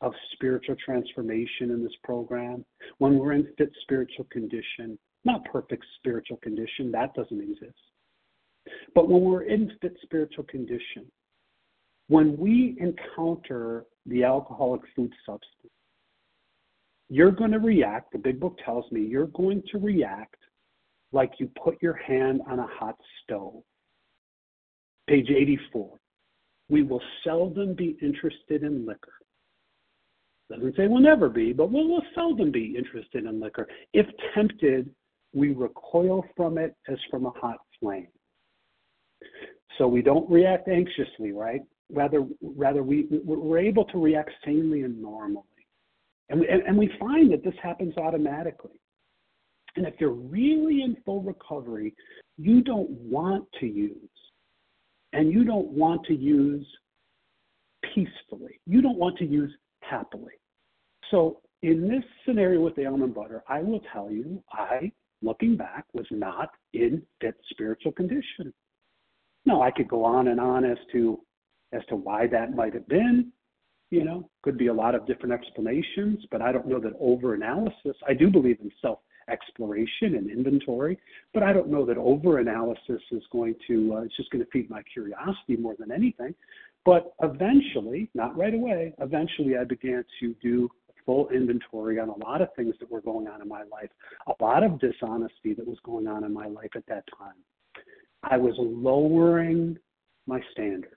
of spiritual transformation in this program, when we're in fit spiritual condition, not perfect spiritual condition, that doesn't exist. But when we're in fit spiritual condition, when we encounter the alcoholic food substance, you're going to react, the big book tells me, you're going to react like you put your hand on a hot stove. Page 84. We will seldom be interested in liquor doesn't say we'll never be, but we'll, we'll seldom be interested in liquor. If tempted, we recoil from it as from a hot flame. So we don't react anxiously, right? Rather, rather we, we're able to react sanely and normally. And, and, and we find that this happens automatically. And if you're really in full recovery, you don't want to use. And you don't want to use peacefully. You don't want to use happily. So in this scenario with the almond butter, I will tell you, I, looking back, was not in fit spiritual condition. Now I could go on and on as to as to why that might have been. You know, could be a lot of different explanations, but I don't know that over analysis. I do believe in self exploration and inventory, but I don't know that over analysis is going to, uh, it's just going to feed my curiosity more than anything. But eventually, not right away, eventually I began to do full inventory on a lot of things that were going on in my life, a lot of dishonesty that was going on in my life at that time. I was lowering my standards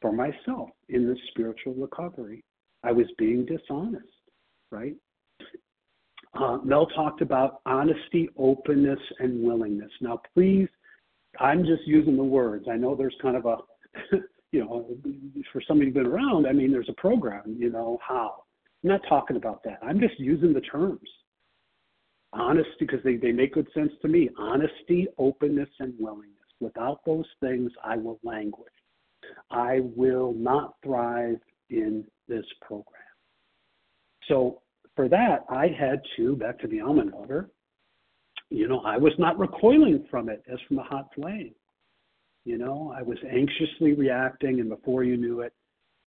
for myself in this spiritual recovery. I was being dishonest, right? Uh, Mel talked about honesty, openness, and willingness. Now, please, I'm just using the words. I know there's kind of a you know, for somebody who's been around, I mean, there's a program, you know, how. I'm not talking about that. I'm just using the terms. Honesty, because they, they make good sense to me. Honesty, openness, and willingness. Without those things, I will languish. I will not thrive in this program. So for that, I had to, back to the almond butter, you know, I was not recoiling from it as from a hot flame. You know, I was anxiously reacting, and before you knew it,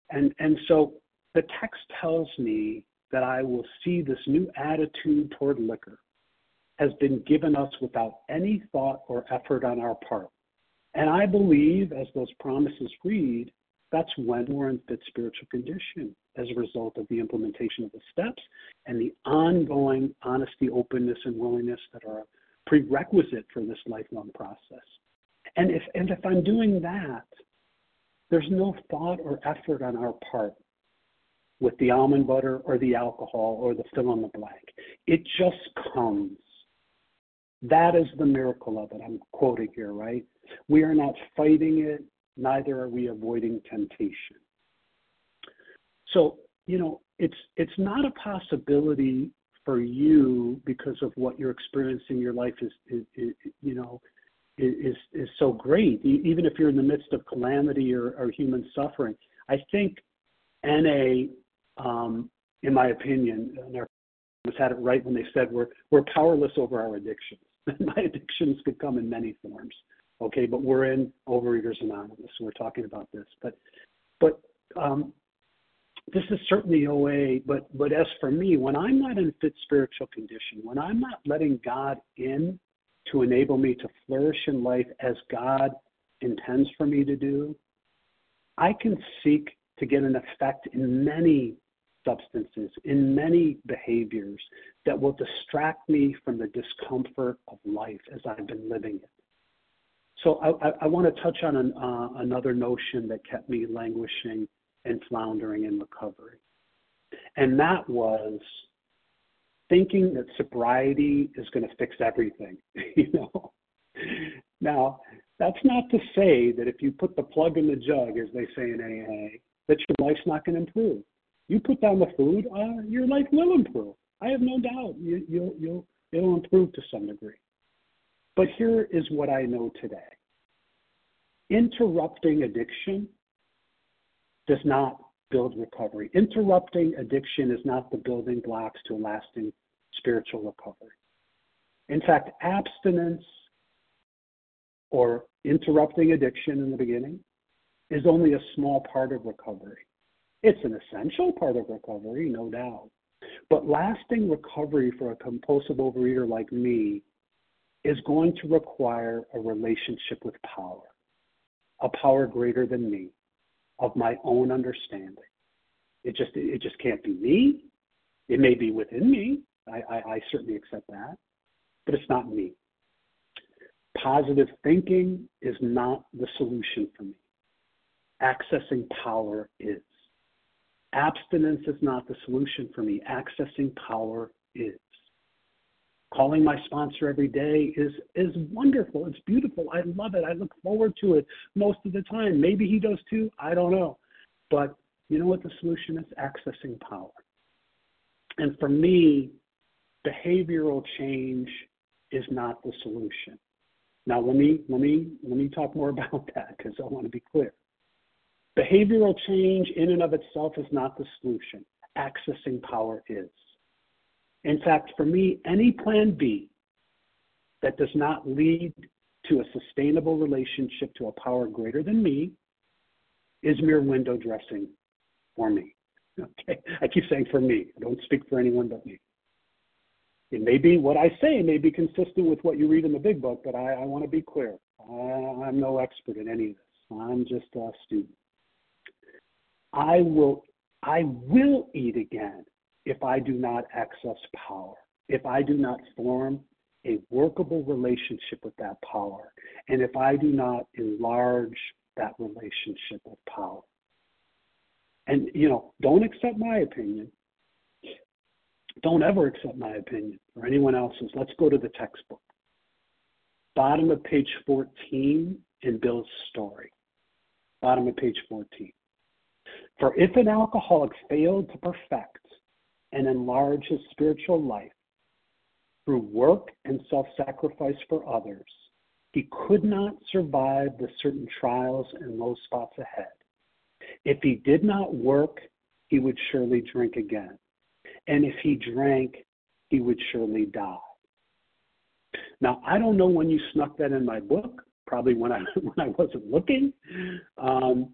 and and so the text tells me that I will see this new attitude toward liquor has been given us without any thought or effort on our part. And I believe, as those promises read, that's when we're in fit spiritual condition as a result of the implementation of the steps and the ongoing honesty, openness, and willingness that are a prerequisite for this lifelong process. And if, and if I'm doing that, there's no thought or effort on our part with the almond butter or the alcohol or the fill in the blank. It just comes. That is the miracle of it. I'm quoting here, right? We are not fighting it, neither are we avoiding temptation. So, you know, it's it's not a possibility for you because of what you're experiencing in your life is, is, is you know is is so great even if you're in the midst of calamity or, or human suffering i think NA, um, in my opinion, was had it right when they said we're we're powerless over our addictions. my addictions could come in many forms. Okay, but we're in Overeaters Anonymous, so we're talking about this. But but um, this is certainly OA. But but as for me, when I'm not in fit spiritual condition, when I'm not letting God in to enable me to flourish in life as God intends for me to do, I can seek to get an effect in many substances, in many behaviors that will distract me from the discomfort of life as I've been living it. So I, want to touch on uh, another notion that kept me languishing and floundering in recovery. And that was thinking that sobriety is going to fix everything, you know. Now, that's not to say that if you put the plug in the jug, as they say in AA, that your life's not going to improve. You put down the food, uh, your life will improve. I have no doubt you, you'll, you'll, it'll improve to some degree. But here is what I know today interrupting addiction does not build recovery. Interrupting addiction is not the building blocks to a lasting spiritual recovery. In fact, abstinence or interrupting addiction in the beginning is only a small part of recovery. It's an essential part of recovery, no doubt. But lasting recovery for a compulsive overeater like me is going to require a relationship with power, a power greater than me, of my own understanding. It just it just can't be me. It may be within me. I, I, I certainly accept that, but it's not me. Positive thinking is not the solution for me. Accessing power is. Abstinence is not the solution for me. Accessing power is. Calling my sponsor every day is is wonderful. It's beautiful. I love it. I look forward to it most of the time. Maybe he does too. I don't know. But you know what the solution is? Accessing power. And for me, behavioral change is not the solution. Now let me let me let me talk more about that because I want to be clear. Behavioral change in and of itself is not the solution. Accessing power is. In fact, for me, any plan B that does not lead to a sustainable relationship to a power greater than me is mere window dressing for me. Okay, I keep saying for me. I don't speak for anyone but me. It may be what I say may be consistent with what you read in the big book, but I, I want to be clear. I, I'm no expert in any of this. I'm just a student. I will I will eat again if I do not access power, if I do not form a workable relationship with that power, and if I do not enlarge that relationship with power. And, you know, don't accept my opinion. Don't ever accept my opinion or anyone else's. Let's go to the textbook. Bottom of page 14 in Bill's story. Bottom of page 14. For if an alcoholic failed to perfect and enlarge his spiritual life through work and self sacrifice for others, he could not survive the certain trials and low spots ahead. If he did not work, he would surely drink again. And if he drank, he would surely die. Now, I don't know when you snuck that in my book, probably when I, when I wasn't looking. Um,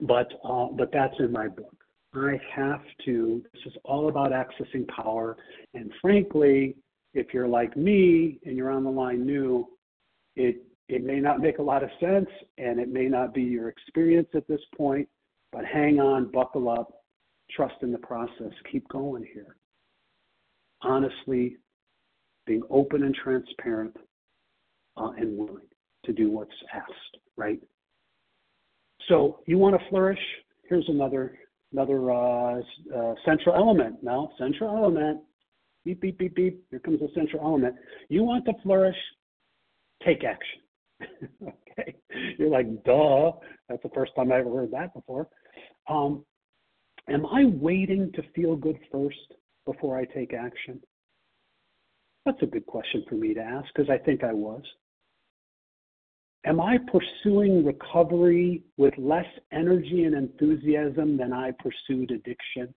but uh, but that's in my book. I have to. This is all about accessing power, and frankly, if you're like me and you're on the line new, it it may not make a lot of sense, and it may not be your experience at this point. But hang on, buckle up, trust in the process, keep going here. Honestly, being open and transparent, uh, and willing to do what's asked. Right? So you want to flourish? Here's another another uh, uh, central element. Now, central element. Beep beep beep beep. Here comes the central element. You want to flourish? Take action. okay. You're like, duh. That's the first time I ever heard that before. Um, am I waiting to feel good first before I take action? That's a good question for me to ask because I think I was. Am I pursuing recovery with less energy and enthusiasm than I pursued addiction?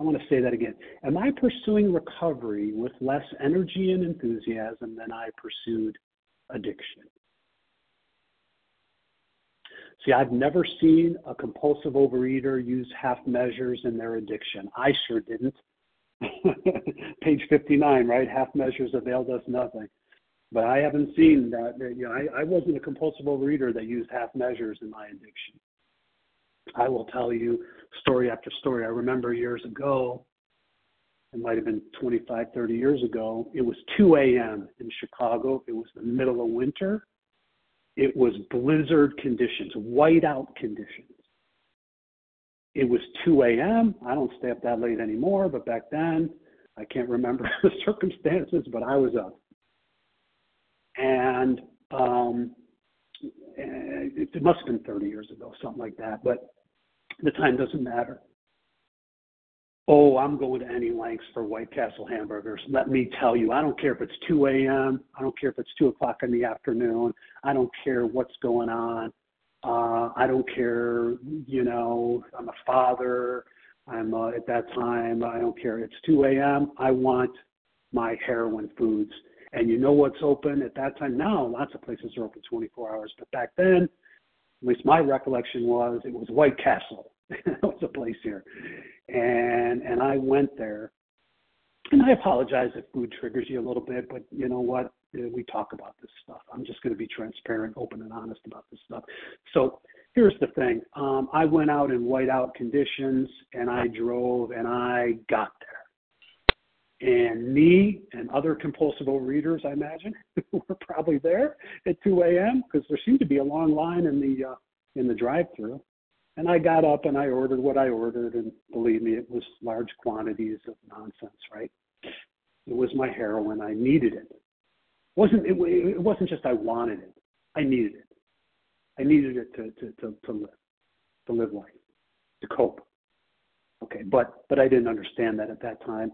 I want to say that again. Am I pursuing recovery with less energy and enthusiasm than I pursued addiction? See, I've never seen a compulsive overeater use half measures in their addiction. I sure didn't. Page 59, right? Half measures availed us nothing. But I haven't seen that. You know, I, I wasn't a compulsive overeater that used half measures in my addiction. I will tell you story after story. I remember years ago, it might have been 25, 30 years ago, it was 2 a.m. in Chicago. It was the middle of winter. It was blizzard conditions, whiteout conditions. It was 2 a.m. I don't stay up that late anymore, but back then, I can't remember the circumstances, but I was up. And um, it, it must have been 30 years ago, something like that, but the time doesn't matter. Oh, I'm going to any lengths for White Castle hamburgers. Let me tell you, I don't care if it's 2 a.m. I don't care if it's 2 o'clock in the afternoon. I don't care what's going on. Uh, I don't care, you know, I'm a father. I'm uh, at that time, I don't care. It's 2 a.m. I want my heroin foods. And you know what's open at that time? Now, lots of places are open 24 hours. But back then, at least my recollection was, it was White Castle. that was a place here and and I went there. And I apologize if food triggers you a little bit, but you know what? We talk about this stuff. I'm just going to be transparent, open, and honest about this stuff. So here's the thing. Um, I went out in whiteout conditions, and I drove, and I got there. And me and other compulsive overeaters, I imagine, were probably there at 2 a.m. because there seemed to be a long line in the uh, in the drive-through. And I got up and I ordered what I ordered, and believe me, it was large quantities of nonsense, right? It was my heroin. I needed it. it wasn't it, it wasn't just I wanted it. I needed it. I needed it to to to, to live, to live life, to cope. Okay, but but I didn't understand that at that time.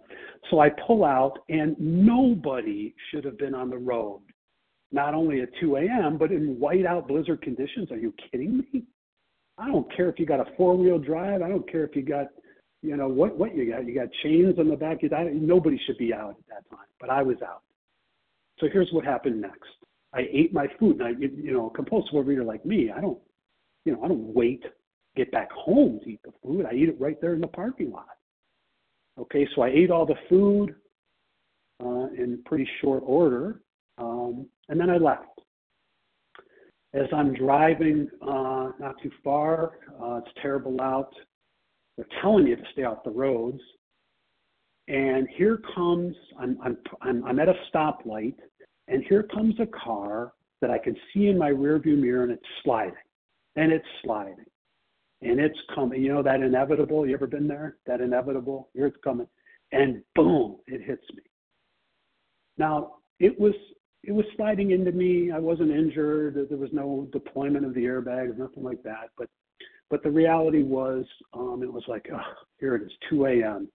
So I pull out, and nobody should have been on the road, not only at 2 a.m. but in whiteout blizzard conditions. Are you kidding me? I don't care if you got a four wheel drive. I don't care if you got, you know, what what you got. You got chains on the back. of that. nobody should be out at that time, but I was out. So here's what happened next. I ate my food. And I, you know, a compulsive overeater like me, I don't, you know, I don't wait get back home to eat the food. I eat it right there in the parking lot. Okay, so I ate all the food uh, in pretty short order, um, and then I left as I'm driving uh, not too far, uh, it's terrible out. They're telling you to stay off the roads. And here comes, I'm, I'm, I'm, I'm at a stoplight, and here comes a car that I can see in my rearview mirror, and it's sliding. And it's sliding. And it's coming. You know that inevitable? You ever been there? That inevitable? Here it's coming. And boom, it hits me. Now, it was it was sliding into me. I wasn't injured. There was no deployment of the airbags, nothing like that. But but the reality was, um, it was like, oh, here it is, 2 a.m.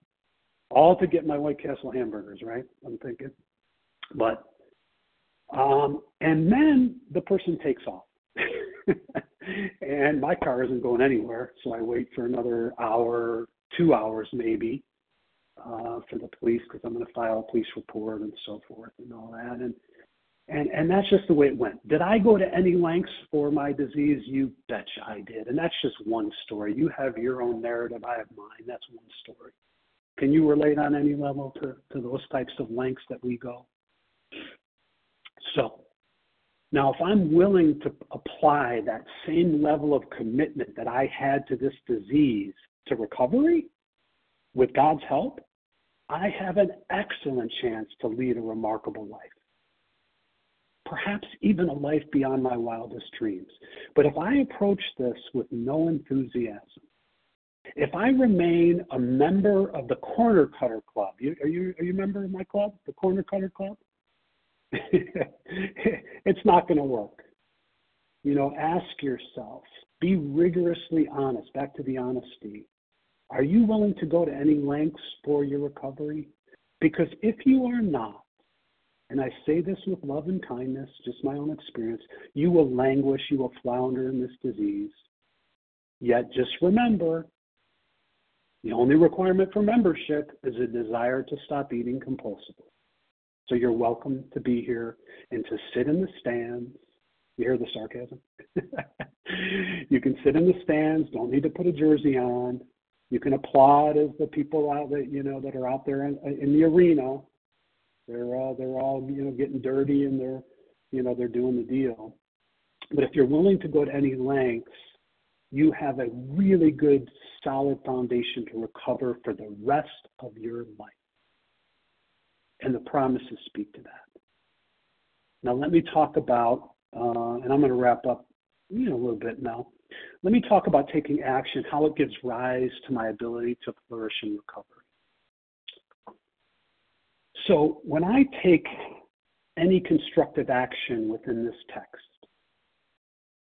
All to get my White Castle hamburgers, right? I'm thinking. But um, and then the person takes off. and my car isn't going anywhere, so I wait for another hour, two hours maybe, uh, for the police because I'm going to file a police report and so forth and all that. And and, and that's just the way it went. Did I go to any lengths for my disease? You betcha I did. And that's just one story. You have your own narrative, I have mine. That's one story. Can you relate on any level to, to those types of lengths that we go? So, now if I'm willing to apply that same level of commitment that I had to this disease to recovery with God's help, I have an excellent chance to lead a remarkable life perhaps even a life beyond my wildest dreams. But if I approach this with no enthusiasm, if I remain a member of the Corner Cutter Club, you, are you are you a member of my club, the Corner Cutter Club? it's not going to work. You know, ask yourself, be rigorously honest. Back to the honesty. Are you willing to go to any lengths for your recovery? Because if you are not, and I say this with love and kindness, just my own experience, you will languish, you will flounder in this disease. Yet just remember, the only requirement for membership is a desire to stop eating compulsively. So you're welcome to be here and to sit in the stands. You hear the sarcasm? you can sit in the stands, don't need to put a jersey on. You can applaud as the people out that you know that are out there in, in the arena. They're uh, they're all you know getting dirty and they're you know they're doing the deal. But if you're willing to go to any lengths, you have a really good solid foundation to recover for the rest of your life. And the promises speak to that. Now let me talk about, uh, and I'm going to wrap up you know a little bit now. Let me talk about taking action, how it gives rise to my ability to flourish and recover. So, when I take any constructive action within this text,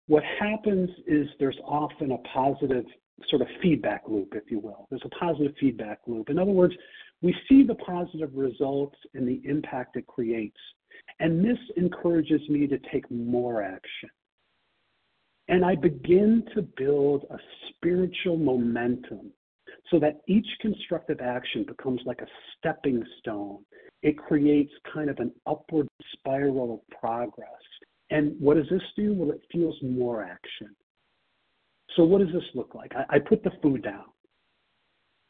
what happens is there's often a positive sort of feedback loop, if you will. There's a positive feedback loop. In other words, we see the positive results and the impact it creates. And this encourages me to take more action. And I begin to build a spiritual momentum so that each constructive action becomes like a stepping stone. It creates kind of an upward spiral of progress. And what does this do? Well, it fuels more action. So, what does this look like? I, I put the food down.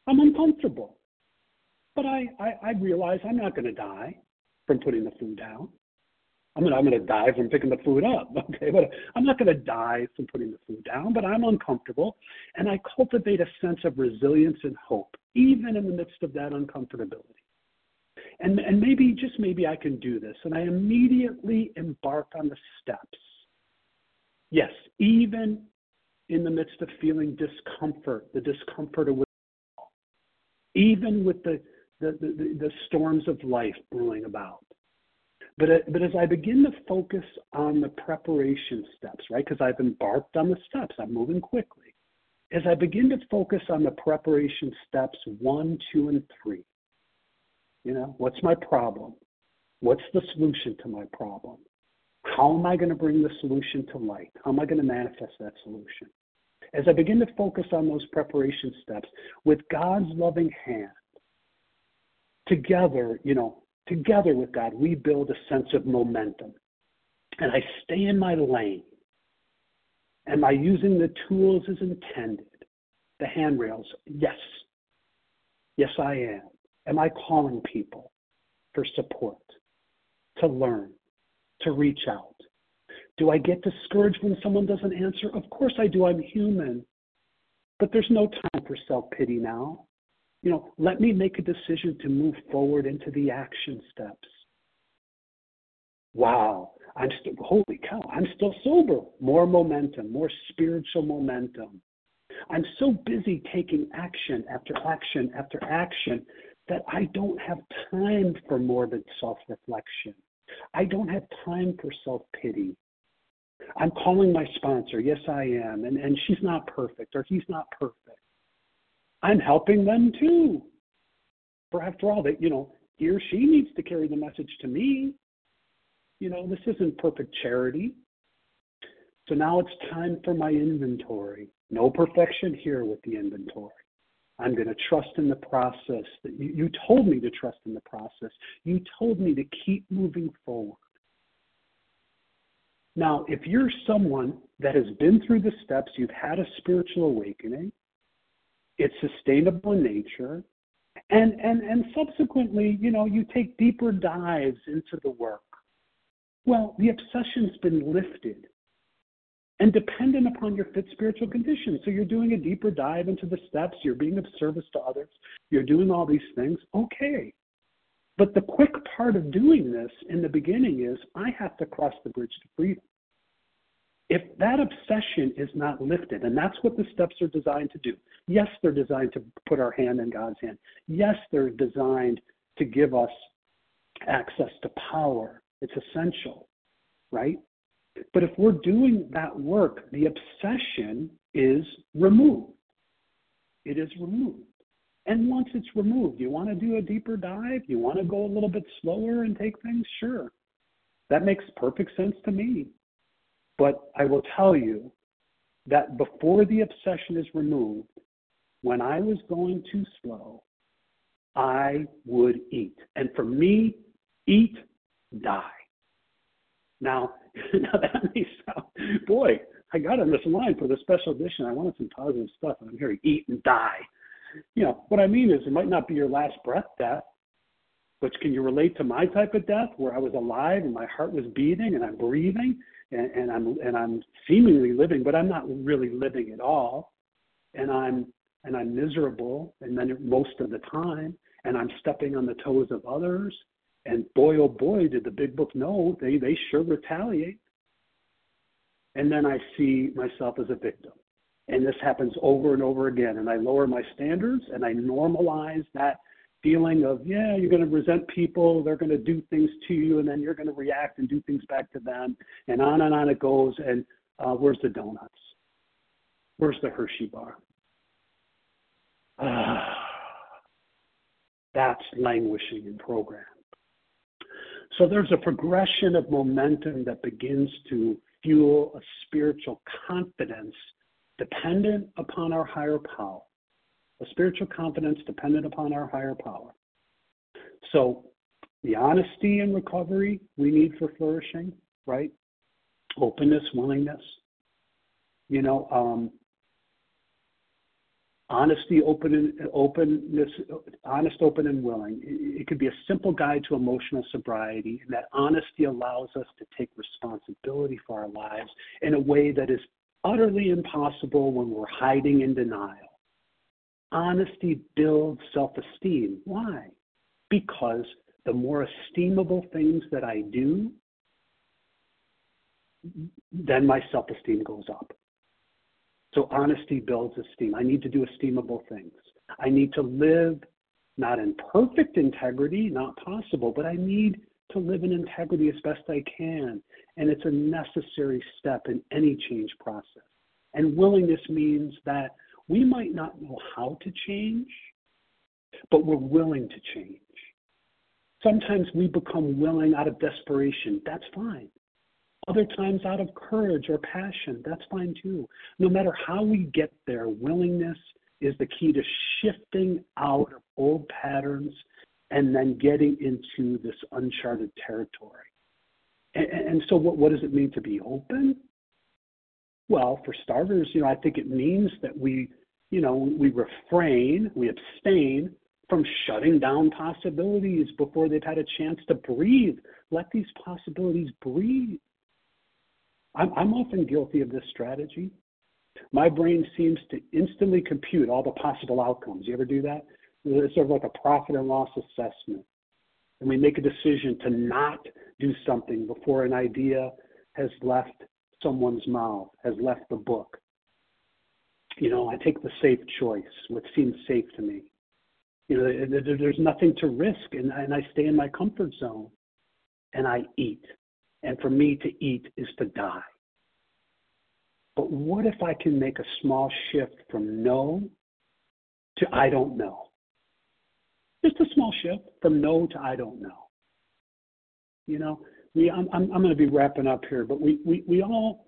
I'm uncomfortable, but I, I, I realize I'm not going to die from putting the food down. I'm gonna I'm gonna die from picking the food up. Okay, but I'm not gonna die from putting the food down, but I'm uncomfortable, and I cultivate a sense of resilience and hope, even in the midst of that uncomfortability. And and maybe just maybe I can do this, and I immediately embark on the steps. Yes, even in the midst of feeling discomfort, the discomfort of even with the the, the, the storms of life brewing about but, uh, but as I begin to focus on the preparation steps, right, because I've embarked on the steps, I'm moving quickly. As I begin to focus on the preparation steps one, two, and three, you know, what's my problem? What's the solution to my problem? How am I going to bring the solution to light? How am I going to manifest that solution? As I begin to focus on those preparation steps with God's loving hand, together, you know, together with God, we build a sense of momentum. And I stay in my lane. Am I using the tools as intended? The handrails? Yes. Yes, I am. Am I calling people for support, to learn, to reach out? Do I get discouraged when someone doesn't answer? Of course I do. I'm human. But there's no time for self pity now you know, let me make a decision to move forward into the action steps. Wow, I'm still, holy cow, I'm still sober. More momentum, more spiritual momentum. I'm so busy taking action after action after action that I don't have time for morbid self reflection. I don't have time for self pity. I'm calling my sponsor. Yes, I am. And, and she's not perfect or he's not perfect. I'm helping them too. For after all, that you know, he or she needs to carry the message to me. You know, this isn't perfect charity. So now it's time for my inventory. No perfection here with the inventory. I'm going to trust in the process that you, you told me to trust in the process. You told me to keep moving forward. Now, if you're someone that has been through the steps, you've had a spiritual awakening, it's sustainable in nature, and and and subsequently, you know, you take deeper dives into the work. Well, the obsession's been lifted, and dependent upon your fit spiritual condition. So you're doing a deeper dive into the steps. You're being of service to others. You're doing all these things. Okay. But the quick part of doing this in the beginning is I have to cross the bridge to freedom if that obsession is not lifted, and that's what the steps are designed to do. Yes, they're designed to put our hand in God's hand. Yes, they're designed to give us access to power. It's essential, right? But if we're doing that work, the obsession is removed. It is removed. And once it's removed, you want to do a deeper dive? You want to go a little bit slower and take things? Sure. That makes perfect sense to me. But I will tell you that before the obsession is removed, when I was going too slow, I would eat. And for me, eat, die. Now, now that may sound, boy, I got on this line for the special edition. I wanted some positive stuff, and I'm hearing eat and die. You know, what I mean is it might not be your last breath death, but can you relate to my type of death where I was alive and my heart was beating and I'm breathing and, and I'm and I'm seemingly living, but I'm not really living at all, and I'm and I'm miserable, and then most of the time, and I'm stepping on the toes of others, and boy oh boy did the big book know they they sure retaliate, and then I see myself as a victim, and this happens over and over again, and I lower my standards and I normalize that feeling of yeah you're going to resent people they're going to do things to you and then you're going to react and do things back to them and on and on it goes and uh, where's the donuts? Where's the hershey bar? That's languishing in program. So there's a progression of momentum that begins to fuel a spiritual confidence dependent upon our higher power a spiritual confidence dependent upon our higher power. So, the honesty and recovery we need for flourishing, right? Openness, willingness. You know, um, honesty, open, and openness, honest, open, and willing. It could be a simple guide to emotional sobriety, and that honesty allows us to take responsibility for our lives in a way that is utterly impossible when we're hiding in denial. Honesty builds self esteem. Why? Because the more esteemable things that I do, then my self esteem goes up. So honesty builds esteem. I need to do esteemable things. I need to live not in perfect integrity, not possible, but I need to live in integrity as best I can. And it's a necessary step in any change process. And willingness means that we might not know how to change, but we're willing to change. Sometimes we become willing out of desperation. That's fine. Other times out of courage or passion. That's fine too. No matter how we get there, willingness is the key to shifting out of old patterns and then getting into this uncharted territory. And, and so, what, what does it mean to be open? Well, for starters, you know, I think it means that we you know, we refrain, we abstain from shutting down possibilities before they've had a chance to breathe. Let these possibilities breathe. I'm, I'm often guilty of this strategy. My brain seems to instantly compute all the possible outcomes. You ever do that? It's sort of like a profit and loss assessment. And we make a decision to not do something before an idea has left someone's mouth, has left the book, you know, I take the safe choice, what seems safe to me. You know, there's nothing to risk, and, and I stay in my comfort zone and I eat. And for me to eat is to die. But what if I can make a small shift from no to I don't know? Just a small shift from no to I don't know. You know, we, I'm, I'm, going to be wrapping up here, but we, we, we all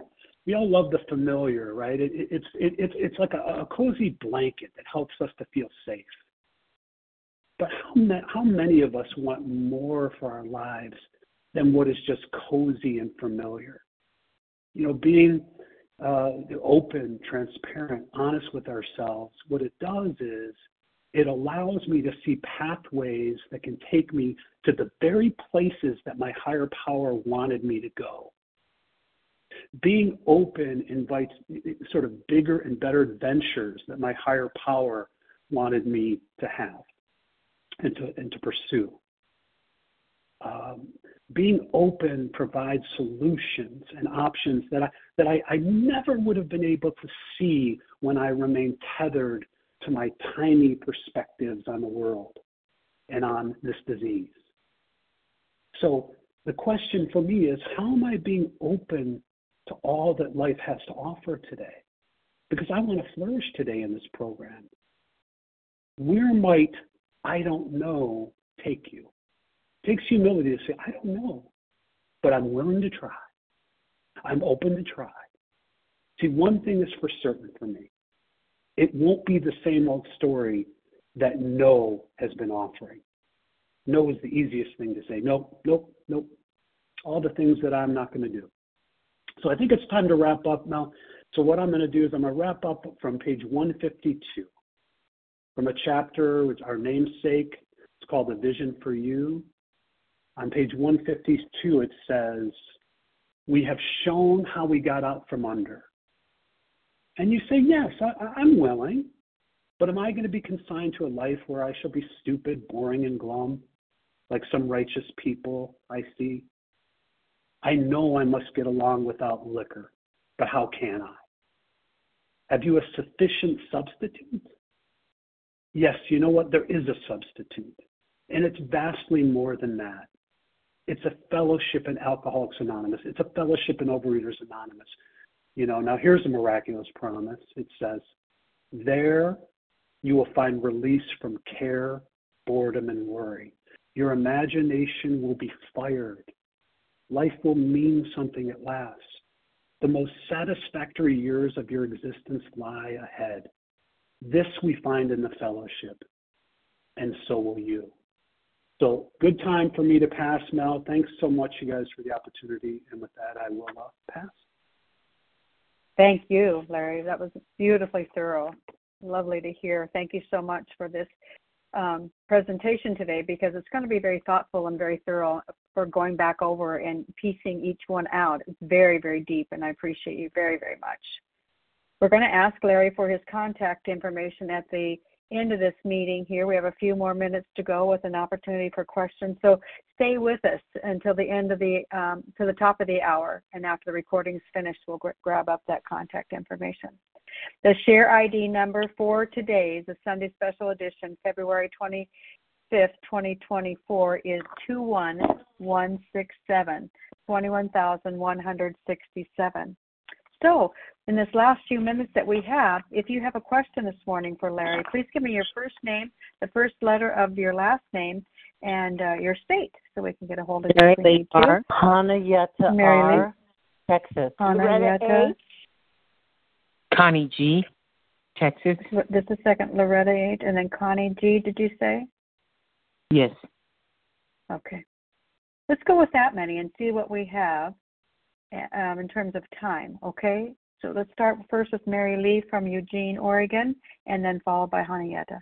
we all love the familiar, right? It, it, it's it, it's it's like a, a cozy blanket that helps us to feel safe. But how ma- how many of us want more for our lives than what is just cozy and familiar? You know, being uh, open, transparent, honest with ourselves. What it does is it allows me to see pathways that can take me to the very places that my higher power wanted me to go being open invites sort of bigger and better adventures that my higher power wanted me to have and to and to pursue. Um, being open provides solutions and options that I that I, I never would have been able to see when I remained tethered to my tiny perspectives on the world and on this disease. So the question for me is how am I being open to all that life has to offer today. Because I want to flourish today in this program. where might I don't know take you? It takes humility to say, I don't know, but I'm willing to try. I'm open to try. See, one thing is for certain for me it won't be the same old story that no has been offering. No is the easiest thing to say. Nope, nope, nope. All the things that I'm not going to do. So I think it's time to wrap up now. So what I'm going to do is I'm going to wrap up from page 152 from a chapter, which our namesake. It's called A Vision for You. On page 152, it says, We have shown how we got out from under. And you say, Yes, I, I'm willing. But am I going to be consigned to a life where I shall be stupid, boring, and glum, like some righteous people I see? I know I must get along without liquor, but how can I? Have you a sufficient substitute? Yes, you know what? There is a substitute, and it's vastly more than that. It's a fellowship in Alcoholics Anonymous. It's a fellowship in Overeaters Anonymous. You know, now here's a miraculous promise. It says, There you will find release from care, boredom, and worry. Your imagination will be fired. Life will mean something at last. The most satisfactory years of your existence lie ahead. This we find in the fellowship, and so will you. So, good time for me to pass, Mel. Thanks so much, you guys, for the opportunity. And with that, I will uh, pass. Thank you, Larry. That was beautifully thorough. Lovely to hear. Thank you so much for this um, presentation today because it's going to be very thoughtful and very thorough for going back over and piecing each one out. It's very, very deep, and I appreciate you very, very much. We're going to ask Larry for his contact information at the end of this meeting here. We have a few more minutes to go with an opportunity for questions. So stay with us until the end of the um, to the top of the hour, and after the recording is finished, we'll grab up that contact information. The share ID number for today, the Sunday Special Edition, February 25th, 2024, is 21167, 21,167. So, in this last few minutes that we have, if you have a question this morning for Larry, please give me your first name, the first letter of your last name, and uh, your state, so we can get a hold of Mary you. Lee R. Hanayeta Mary R. Texas. Hanayeta. Connie G. Texas. Just a second, Loretta H. And then Connie G. Did you say? Yes. Okay. Let's go with that many and see what we have um, in terms of time. Okay. So let's start first with Mary Lee from Eugene, Oregon, and then followed by Hanayeta.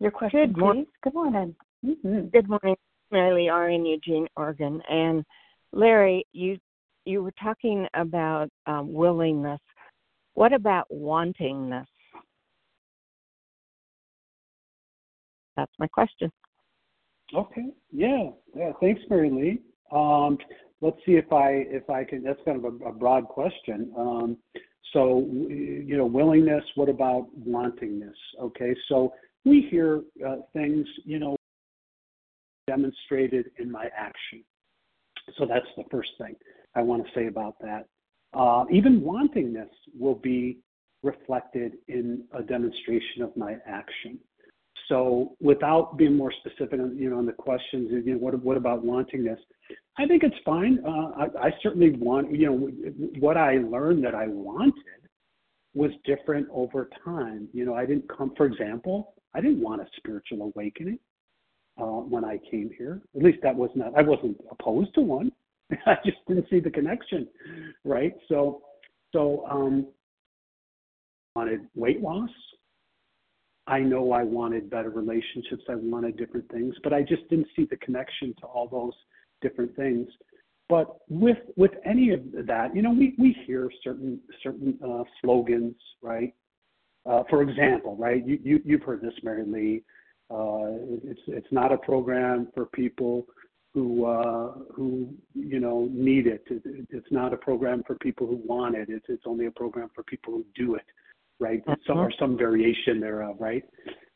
Your question, Good morning. please. Good morning. Mm-hmm. Good morning, Mary Lee R. in Eugene, Oregon. And Larry, you you were talking about um, willingness. What about wantingness? That's my question. Okay. Yeah. Yeah. Thanks, Mary Lee. Um, let's see if I if I can. That's kind of a, a broad question. Um, so you know, willingness. What about wantingness? Okay. So we hear uh, things. You know, demonstrated in my action. So that's the first thing I want to say about that. Uh, even wantingness will be reflected in a demonstration of my action. So without being more specific on, you know, on the questions, you know, what, about about this? I think it's fine. Uh, I, certainly want, you know, what I learned that I wanted was different over time. You know, I didn't come, for example, I didn't want a spiritual awakening uh, when I came here. At least that was not, I wasn't opposed to one. I just didn't see the connection, right? So, so um, wanted weight loss. I know I wanted better relationships. I wanted different things, but I just didn't see the connection to all those different things. But with with any of that, you know, we we hear certain certain uh, slogans, right? Uh, for example, right? You, you you've heard this, Mary Lee. Uh, it's it's not a program for people who uh, who you know need it. It's not a program for people who want it. It's it's only a program for people who do it, right? Mm-hmm. Some or some variation thereof, right?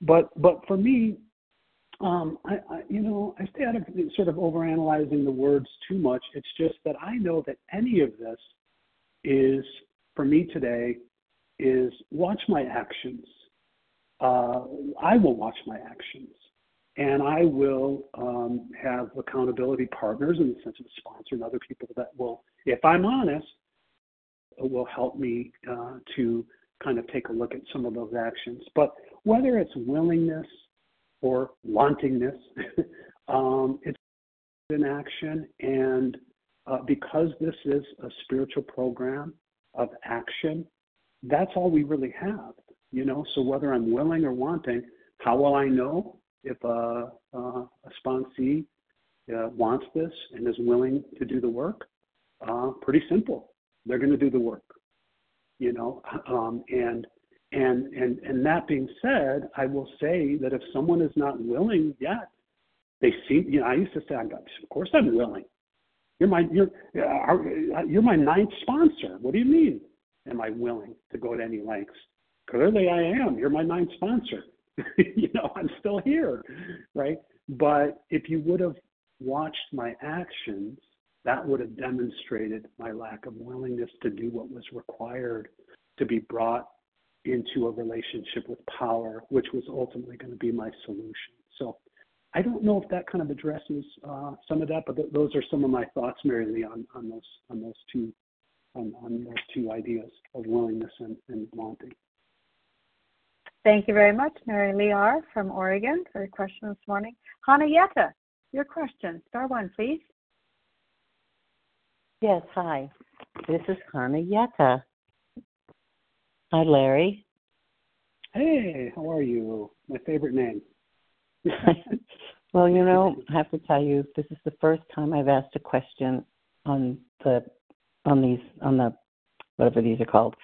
But but for me, um, I, I you know I stay out of sort of overanalyzing the words too much. It's just that I know that any of this is for me today is watch my actions. uh, I will watch my actions and I will um, have accountability partners in the sense of a sponsor and other people that will, if I'm honest, will help me uh, to kind of take a look at some of those actions. But whether it's willingness or wantingness, um, it's in action. And uh, because this is a spiritual program of action, that's all we really have. You know, so whether I'm willing or wanting, how will I know if a, a, a sponsee uh, wants this and is willing to do the work? Uh, pretty simple. They're going to do the work. You know, um, and and and and that being said, I will say that if someone is not willing yet, they see. You know, I used to say, "I'm, "Of course I'm willing." You're my you're you're my ninth sponsor. What do you mean? Am I willing to go to any lengths? Clearly, I am. You're my ninth sponsor. you know, I'm still here, right? But if you would have watched my actions, that would have demonstrated my lack of willingness to do what was required to be brought into a relationship with power, which was ultimately going to be my solution. So I don't know if that kind of addresses uh, some of that, but th- those are some of my thoughts, Mary Lee, on, on those on those two on, on those two ideas of willingness and, and wanting. Thank you very much, Mary Lee R. from Oregon, for your question this morning. Hannah Yetta, your question. Star one, please. Yes, hi. This is Hannah Yetta. Hi, Larry. Hey, how are you? My favorite name. well, you know, I have to tell you, this is the first time I've asked a question on the on these on the whatever these are called.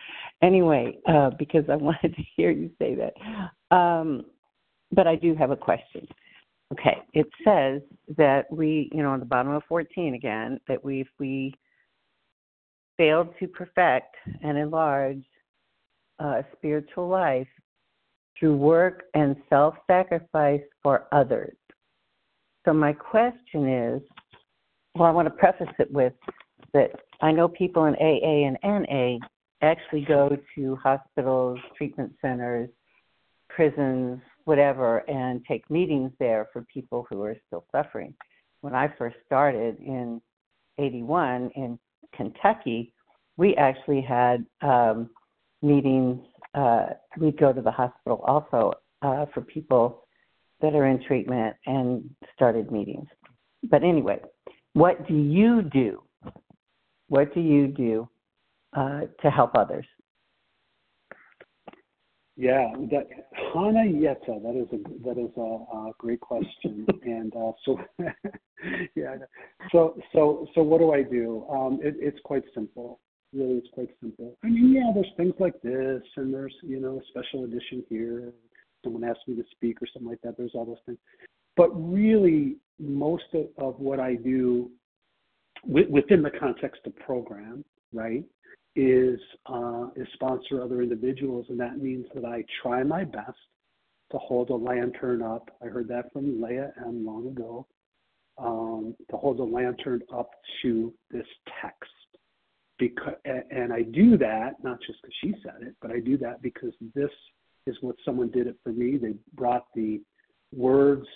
Anyway, uh, because I wanted to hear you say that. Um, but I do have a question. Okay, it says that we, you know, on the bottom of 14 again, that we, if we failed to perfect and enlarge uh, spiritual life through work and self sacrifice for others. So, my question is well, I want to preface it with that I know people in AA and NA actually go to hospitals, treatment centers, prisons, whatever, and take meetings there for people who are still suffering. When I first started in 81 in Kentucky, we actually had um, meetings. Uh, we'd go to the hospital also uh, for people that are in treatment and started meetings. But anyway, what do you do? What do you do uh, to help others? Yeah, that Hana Yeta, that is a that is a, a great question, and uh, so yeah, so so so what do I do? Um, it, it's quite simple. Really, it's quite simple. I mean, yeah, there's things like this, and there's you know a special edition here. Someone asked me to speak or something like that. There's all those things, but really, most of, of what I do within the context of program, right, is uh, is sponsor other individuals, and that means that I try my best to hold a lantern up. I heard that from Leah M long ago. Um, to hold a lantern up to this text, because and I do that not just because she said it, but I do that because this is what someone did it for me. They brought the words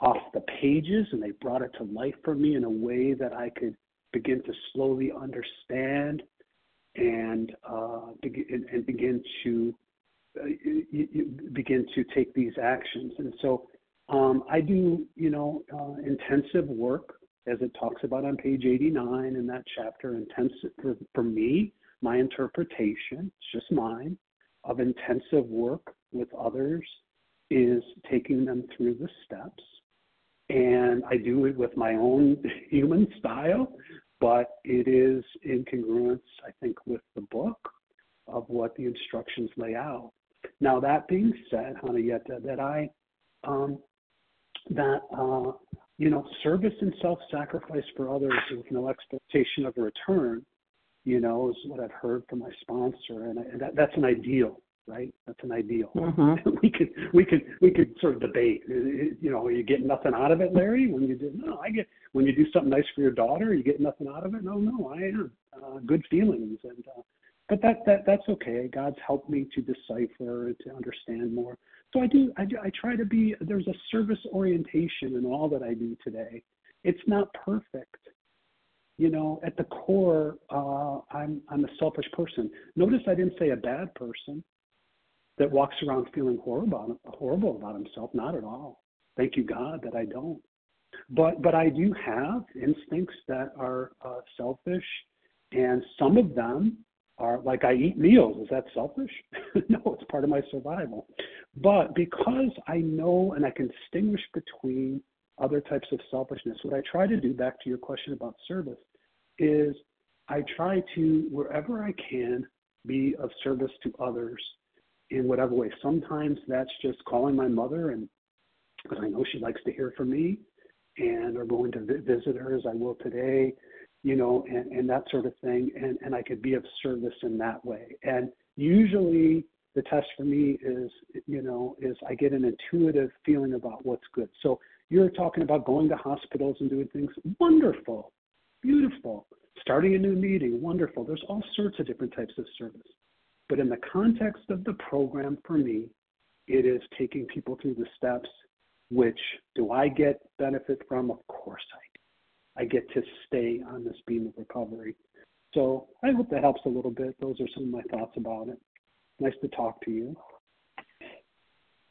off the pages and they brought it to life for me in a way that I could begin to slowly understand and begin, to begin to take these actions. And so um, I do, you know, uh, intensive work as it talks about on page 89 in that chapter. For me, my interpretation, it's just mine, of intensive work with others is taking them through the steps and I do it with my own human style, but it is in congruence, I think, with the book of what the instructions lay out. Now, that being said, Hanayeta, that I, um, that, uh, you know, service and self sacrifice for others with no expectation of a return, you know, is what I've heard from my sponsor. And, I, and that, that's an ideal right? That's an ideal. Mm-hmm. we could we could we could sort of debate. You know, you get nothing out of it, Larry. When you do no, I get when you do something nice for your daughter, you get nothing out of it. No, no, I am uh, good feelings, and uh, but that that that's okay. God's helped me to decipher and to understand more. So I do I do, I try to be. There's a service orientation in all that I do today. It's not perfect. You know, at the core, uh, I'm I'm a selfish person. Notice I didn't say a bad person that walks around feeling horrible horrible about himself. Not at all. Thank you God that I don't. But but I do have instincts that are uh, selfish, and some of them are like I eat meals. Is that selfish? no, it's part of my survival. But because I know and I can distinguish between other types of selfishness, what I try to do, back to your question about service, is I try to, wherever I can, be of service to others in whatever way. Sometimes that's just calling my mother, and because I know she likes to hear from me, and or going to visit her as I will today, you know, and, and that sort of thing. And, and I could be of service in that way. And usually the test for me is, you know, is I get an intuitive feeling about what's good. So you're talking about going to hospitals and doing things. Wonderful, beautiful. Starting a new meeting, wonderful. There's all sorts of different types of service. But in the context of the program, for me, it is taking people through the steps which do I get benefit from? Of course I do. I get to stay on this beam of recovery. So I hope that helps a little bit. Those are some of my thoughts about it. Nice to talk to you.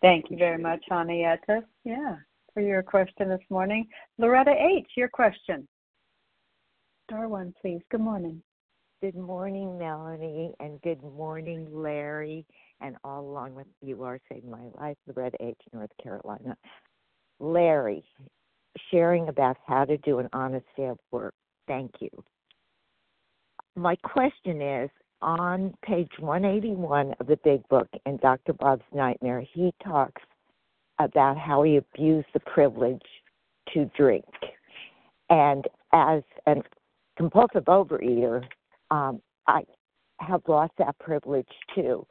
Thank you very much, Henrietta. Yeah, for your question this morning. Loretta H., your question. Star one, please. Good morning. Good morning, Melanie, and good morning, Larry, and all along with you are saving my life, Loretta H., North Carolina. Larry, sharing about how to do an honest day of work. Thank you. My question is on page 181 of the big book in Dr. Bob's Nightmare, he talks about how he abused the privilege to drink. And as a compulsive overeater, um, I have lost that privilege too.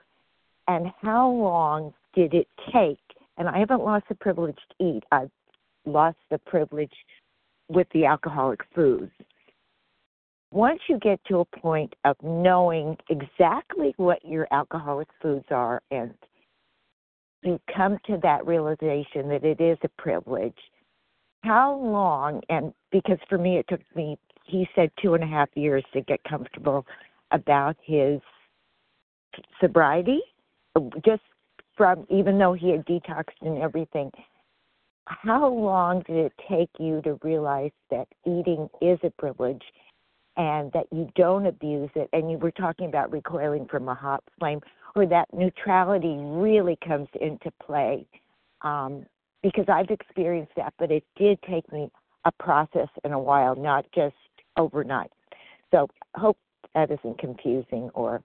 And how long did it take and I haven't lost the privilege to eat. I've lost the privilege with the alcoholic foods. Once you get to a point of knowing exactly what your alcoholic foods are and you come to that realization that it is a privilege, how long, and because for me it took me, he said two and a half years to get comfortable about his sobriety, just from even though he had detoxed and everything how long did it take you to realize that eating is a privilege and that you don't abuse it? And you were talking about recoiling from a hot flame or that neutrality really comes into play. Um, because i've experienced that but it did take me a process and a while not just overnight so hope that isn't confusing or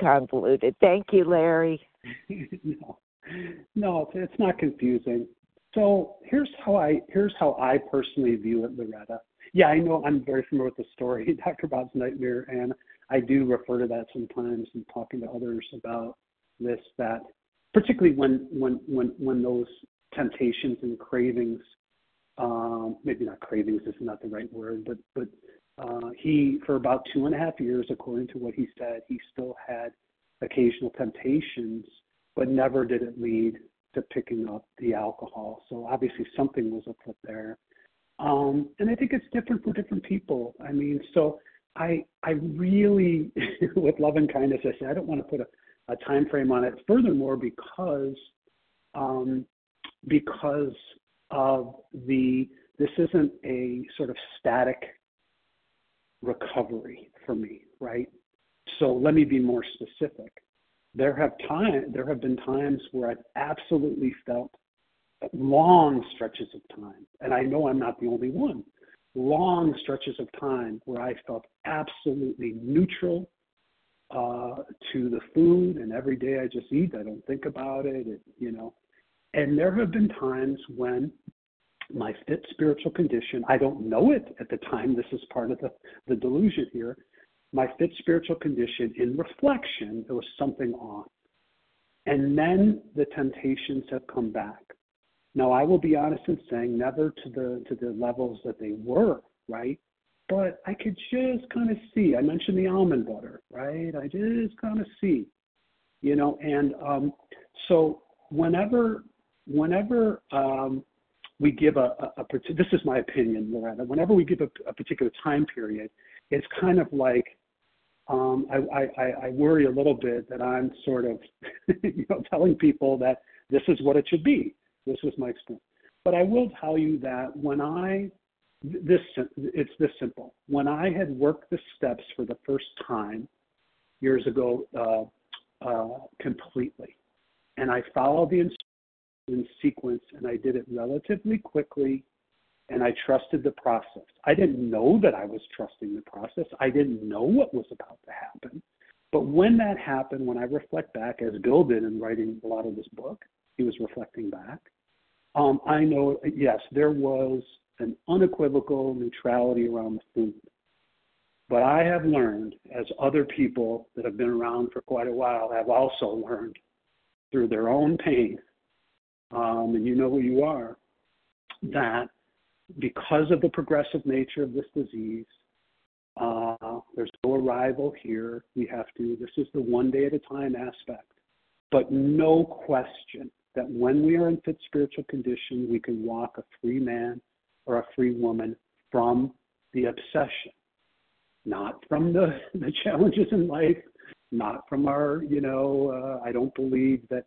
convoluted thank you larry no, no, it's, not confusing. So here's how I here's how I personally view it, Loretta. Yeah, I know I'm very familiar with the story, Dr. Bob's Nightmare, and I do refer to that sometimes in talking to others about this. That particularly when when when when those temptations and cravings, um, maybe not cravings is not the right word, but but uh, he for about two and a half years, according to what he said, he still had occasional temptations, but never did it lead to picking up the alcohol. So obviously something was afoot there. Um, and I think it's different for different people. I mean, so I I really, with love and kindness, I say I don't want to put a, a time frame on it. Furthermore, because um, because of the this isn't a sort of static recovery for me, right? So let me be more specific. There have time there have been times where I've absolutely felt long stretches of time, and I know I'm not the only one. Long stretches of time where I felt absolutely neutral uh, to the food, and every day I just eat. I don't think about it, it, you know. And there have been times when my fit spiritual condition, I don't know it at the time. This is part of the, the delusion here my fit spiritual condition in reflection, there was something off. And then the temptations have come back. Now I will be honest in saying never to the to the levels that they were, right? but I could just kind of see. I mentioned the almond butter, right? I just kind of see, you know, and um, so whenever, whenever um, we give a, a this is my opinion, Loretta. Whenever we give a, particular time period, it's kind of like um, I, worry a little bit that I'm sort of, you know, telling people that this is what it should be. This was my experience. But I will tell you that when I this it's this simple. When I had worked the steps for the first time years ago uh, uh, completely, and I followed the in sequence, and I did it relatively quickly, and I trusted the process. I didn't know that I was trusting the process. I didn't know what was about to happen. But when that happened, when I reflect back, as Bill did in writing a lot of this book, he was reflecting back. Um, I know, yes, there was an unequivocal neutrality around the food. But I have learned, as other people that have been around for quite a while have also learned through their own pain, um, and you know who you are, that because of the progressive nature of this disease, uh, there's no arrival here. We have to, this is the one day at a time aspect. But no question that when we are in fit spiritual condition, we can walk a free man or a free woman from the obsession, not from the, the challenges in life, not from our, you know, uh, I don't believe that,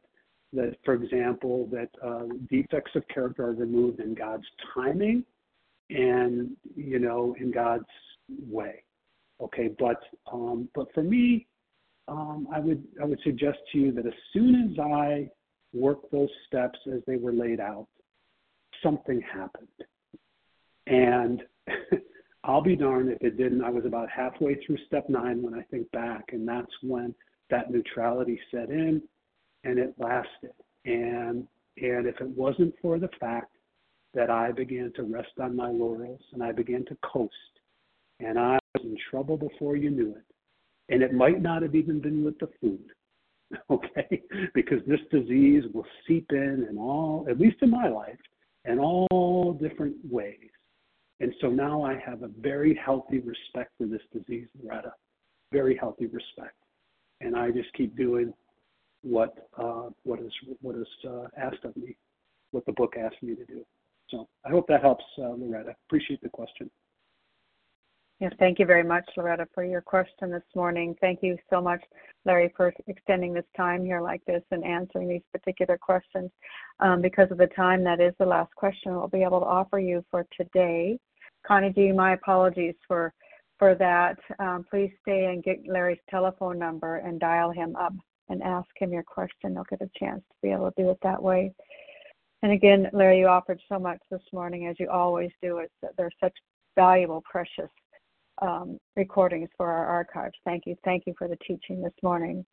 that for example, that uh, defects of character are removed in God's timing and, you know, in God's way. Okay, but um, but for me, um, I would I would suggest to you that as soon as I work those steps as they were laid out, something happened. And I'll be darned if it didn't. I was about halfway through step nine when I think back, and that's when that neutrality set in and it lasted. And and if it wasn't for the fact that I began to rest on my laurels and I began to coast, and I was in trouble before you knew it. And it might not have even been with the food, okay? Because this disease will seep in and all, at least in my life, in all different ways. And so now I have a very healthy respect for this disease, Loretta, very healthy respect. And I just keep doing what uh, what is what is uh, asked of me, what the book asked me to do. So I hope that helps, uh, Loretta. Appreciate the question. Yes, thank you very much, Loretta, for your question this morning. Thank you so much, Larry, for extending this time here like this and answering these particular questions. Um, because of the time, that is the last question we'll be able to offer you for today. Connie G, my apologies for for that. Um, please stay and get Larry's telephone number and dial him up and ask him your question. They'll get a chance to be able to do it that way. And again, Larry, you offered so much this morning, as you always do. It's, they're such valuable, precious um, recordings for our archives. Thank you. Thank you for the teaching this morning.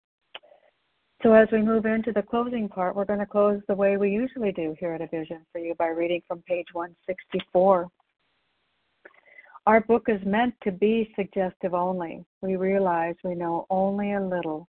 So, as we move into the closing part, we're going to close the way we usually do here at A Vision for You by reading from page 164. Our book is meant to be suggestive only. We realize we know only a little.